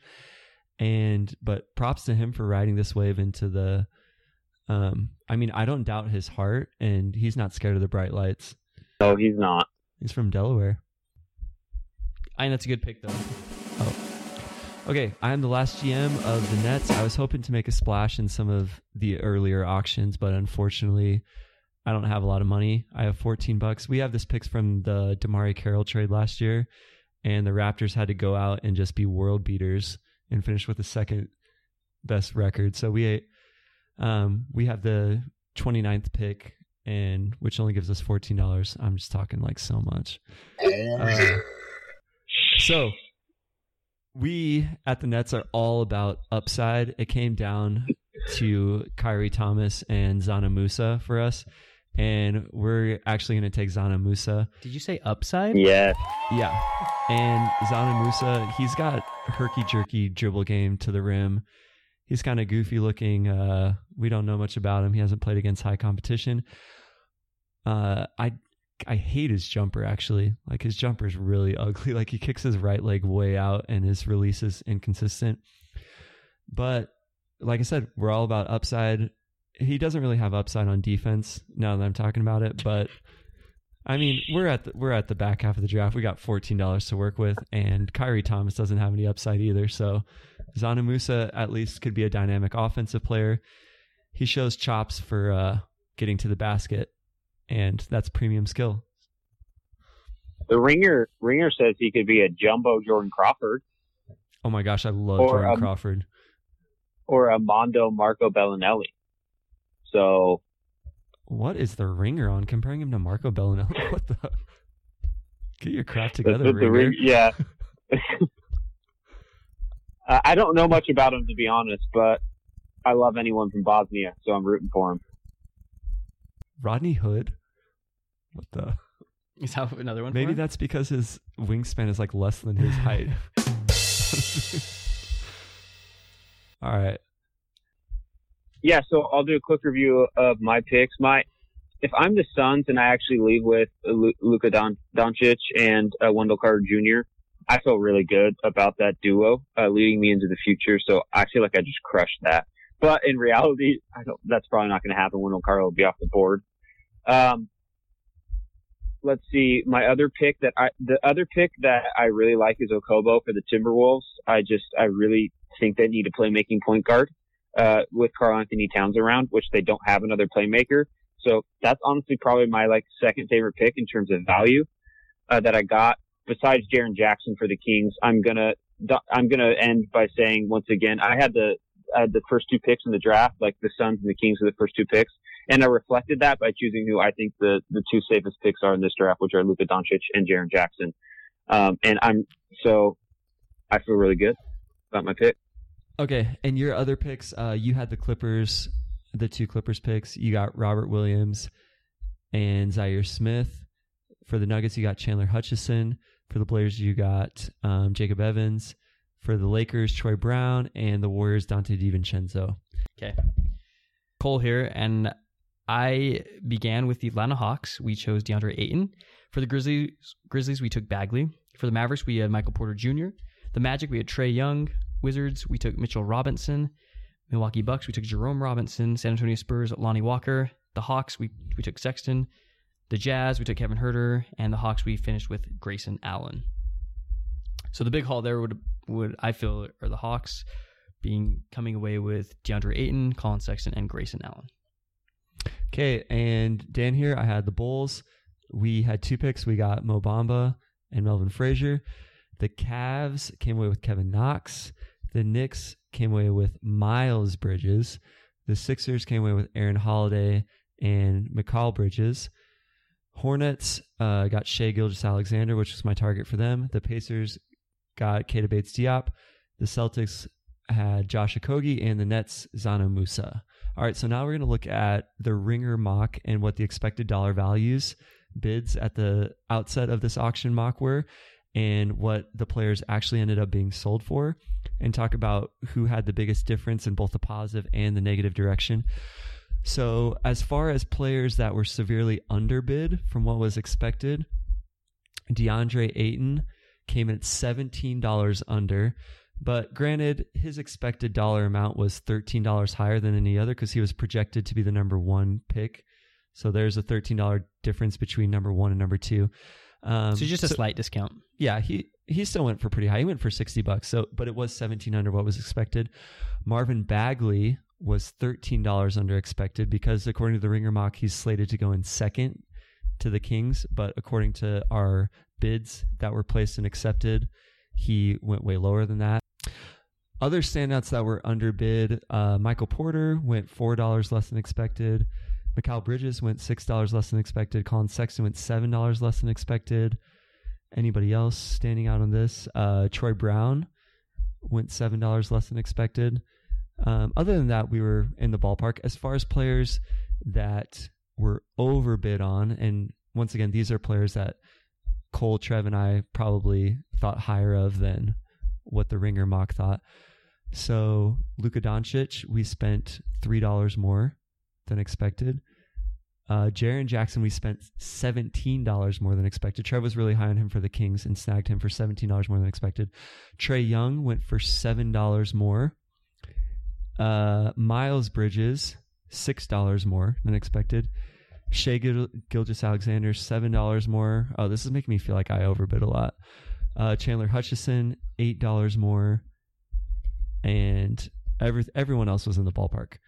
And but props to him for riding this wave into the. Um, I mean, I don't doubt his heart, and he's not scared of the bright lights. No, he's not. He's from Delaware. I think that's a good pick, though. Okay, I am the last GM of the Nets. I was hoping to make a splash in some of the earlier auctions, but unfortunately, I don't have a lot of money. I have 14 bucks. We have this picks from the DeMarre Carroll trade last year, and the Raptors had to go out and just be world beaters and finish with the second best record. So we um we have the 29th pick and which only gives us $14. I'm just talking like so much. Uh, so we at the Nets are all about upside. It came down to Khyri Thomas and Dzanan Musa for us. And we're actually going to take Dzanan Musa. Did you say upside? Yeah. Yeah. And Dzanan Musa, he's got herky jerky dribble game to the rim. He's kind of goofy looking. Uh, we don't know much about him. He hasn't played against high competition. Uh, I I hate his jumper actually. Like his jumper is really ugly. Like he kicks his right leg way out and his release is inconsistent. But like I said, we're all about upside. He doesn't really have upside on defense now that I'm talking about it, but I mean, we're at the, we're at the back half of the draft. We got fourteen dollars to work with, and Khyri Thomas doesn't have any upside either. So, Dzanan Musa at least could be a dynamic offensive player. He shows chops for uh, getting to the basket, and that's premium skill. The ringer ringer says he could be a jumbo Jordan Crawford Oh my gosh, I love Or, Jordan um, Crawford. or a Mondo Marco Belinelli. So What is the ringer on comparing him to Marco Belinelli? What the? Get your crap together, the- the ringer. ring- yeah. I I don't know much about him to be honest, but I love anyone from Bosnia, so I'm rooting for him. Rodney Hood. What the? Is that another one? Maybe him? that's because his wingspan is like less than his height. All right. Yeah, so I'll do a quick review of my picks. My if I'm the Suns and I actually leave with Lu- Luka Don- Doncic and uh, Wendell Carter Jr., I feel really good about that duo uh, leading me into the future. So I feel like I just crushed that. But in reality, I don't. That's probably not going to happen. Wendell Carter will be off the board. Um, let's see. My other pick that I, the other pick that I really like is Okobo for the Timberwolves. I just, I really think they need a playmaking point guard, uh, with Karl Anthony Towns around, which they don't have another playmaker. So that's honestly probably my like second favorite pick in terms of value, uh, that I got besides Jaren Jackson for the Kings. I'm gonna, I'm gonna end by saying once again, I had the, I had the first two picks in the draft, like the Suns and the Kings were the first two picks. And I reflected that by choosing who I think the, the two safest picks are in this draft, which are Luka Doncic and Jaren Jackson. Um, and I'm, so I feel really good about my pick. Okay, and your other picks, uh, you had the Clippers, the two Clippers picks. You got Robert Williams and Zhaire Smith. For the Nuggets, you got Chandler Hutchison. For the Blazers, you got um, Jacob Evans. For the Lakers, Troy Brown, and the Warriors, Donte DiVincenzo. Okay. Cole here, and I began with the Atlanta Hawks. We chose DeAndre Ayton. For the Grizzlies, Grizzlies we took Bagley. For the Mavericks, we had Michael Porter Jr. The Magic, we had Trae Young. Wizards, we took Mitchell Robinson. Milwaukee Bucks, we took Jerome Robinson. San Antonio Spurs, Lonnie Walker. The Hawks, we we took Sexton. The Jazz, we took Kevin Huerter, and the Hawks, we finished with Grayson Allen. So the big haul there would would I feel are the Hawks being coming away with DeAndre Ayton, Collin Sexton, and Grayson Allen. Okay, and Dan here, I had the Bulls. We had two picks. We got Mo Bamba and Melvin Frazier. The Cavs came away with Kevin Knox. The Knicks came away with Miles Bridges. The Sixers came away with Aaron Holiday and Mikal Bridges. Hornets uh, got Shai Gilgeous-Alexander, which was my target for them. The Pacers got Keita Bates Diop. The Celtics had Josh Okogie and the Nets Dzanan Musa. All right, so now we're going to look at the Ringer mock and what the expected dollar values bids at the outset of this auction mock were and what the players actually ended up being sold for and talk about who had the biggest difference in both the positive and the negative direction. So, as far as players that were severely underbid from what was expected, DeAndre Ayton came at $17 under. But granted, his expected dollar amount was $13 higher than any other because he was projected to be the number one pick. So there's a $13 difference between number one and number two. Um, so just a slight discount. Yeah, he he still went for pretty high. He went for 60 bucks. So, but it was 17 under what was expected. Marvin Bagley was $13 under expected because according to the Ringer mock, he's slated to go in second to the Kings. But according to our bids that were placed and accepted, he went way lower than that. Other standouts that were underbid, uh, Michael Porter went $4 less than expected. Mikal Bridges went $6 less than expected. Collin Sexton went $7 less than expected. Anybody else standing out on this? Uh, Troy Brown went $7 less than expected. Um, other than that, we were in the ballpark. As far as players that were overbid on, and once again, these are players that Cole, Trev, and I probably thought higher of than what the Ringer mock thought. So Luka Doncic, we spent three dollars more than expected. Uh, Jaren Jackson, we spent seventeen dollars more than expected. Trev was really high on him for the Kings and snagged him for seventeen dollars more than expected. Trae Young went for seven dollars more. Uh, Miles Bridges, six dollars more than expected. Shai Gil- Gilgeous-Alexander, seven dollars more. Oh, this is making me feel like I overbid a lot. Uh, Chandler Hutchison, eight dollars more, and every everyone else was in the ballpark.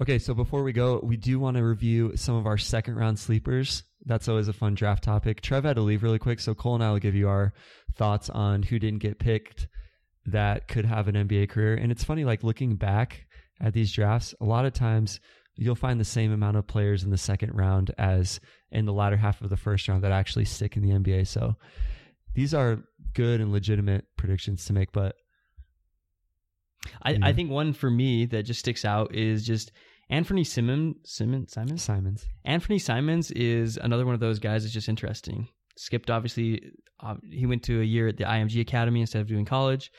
Okay, so before we go, we do want to review some of our second round sleepers. That's always a fun draft topic. Trev had to leave really quick, so Cole and I will give you our thoughts on who didn't get picked that could have an NBA career. And it's funny, like looking back at these drafts, a lot of times you'll find the same amount of players in the second round as in the latter half of the first round that actually stick in the NBA. So these are good and legitimate predictions to make, but I. I think one for me that just sticks out is just Anthony Simon Simon Simons. Simons. Anthony Simons is another one of those guys that's just interesting. Skipped obviously, uh, he went to a year at the IMG Academy instead of doing college.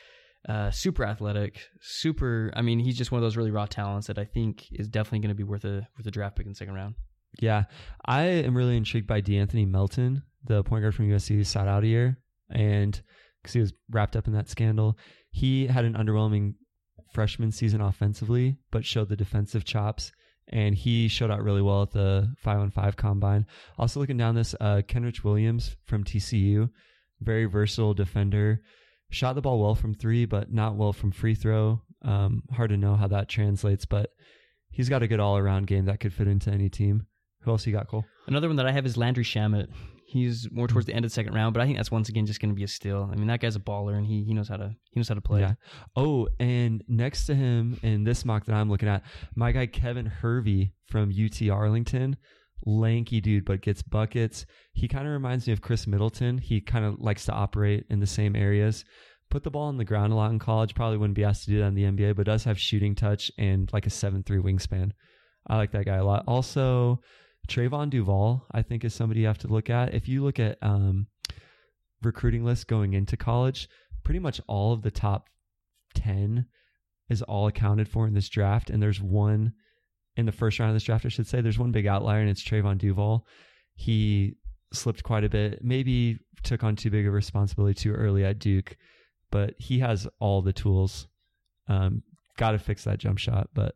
Uh, super athletic, super. I mean, he's just one of those really raw talents that I think is definitely going to be worth a worth a draft pick in the second round. Yeah, I am really intrigued by D'Anthony Melton, the point guard from USC who sat out a year, and because he was wrapped up in that scandal, he had an underwhelming freshman season offensively, but showed the defensive chops, and he showed out really well at the five on five combine. Also looking down this, uh, Kenrich Williams from TCU, very versatile defender, shot the ball well from three, but not well from free throw. Um, hard to know how that translates, but he's got a good all around game that could fit into any team. Who else you got, Cole? Another one that I have is Landry Shamet. He's more towards the end of the second round, but I think that's once again just going to be a steal. I mean, that guy's a baller, and he he knows how to he knows how to play. Yeah. Oh, and next to him in this mock that I'm looking at, my guy Kevin Hervey from UT Arlington, lanky dude, but gets buckets. He kind of reminds me of Khris Middleton. He kind of likes to operate in the same areas. Put the ball on the ground a lot in college. Probably wouldn't be asked to do that in the NBA, but does have shooting touch and like a seven three wingspan. I like that guy a lot. Also, Trevon Duval, I think, is somebody you have to look at. If you look at um, recruiting lists going into college, pretty much all of the top 10 is all accounted for in this draft. And there's one in the first round of this draft, I should say. There's one big outlier, and it's Trevon Duval. He slipped quite a bit, maybe took on too big of a responsibility too early at Duke, but he has all the tools. Um, Got to fix that jump shot. But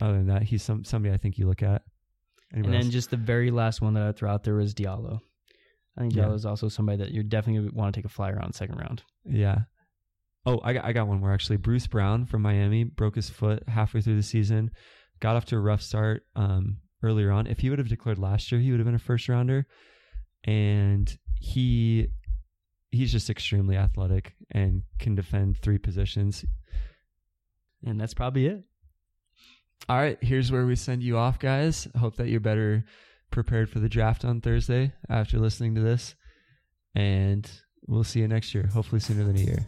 other than that, he's some somebody I think you look at. And Anybody then else? just the very last one that I throw out there was Diallo. I think Yeah. Diallo is also somebody that you're definitely going to want to take a flyer on second round. Yeah. Oh, I got, I got one more actually. Bruce Brown from Miami broke his foot halfway through the season, got off to a rough start um, earlier on. If he would have declared last year, he would have been a first rounder. And he he's just extremely athletic and can defend three positions. And that's probably it. All right, here's where we send you off, guys. Hope that you're better prepared for the draft on Thursday after listening to this. And we'll see you next year, hopefully sooner than a year.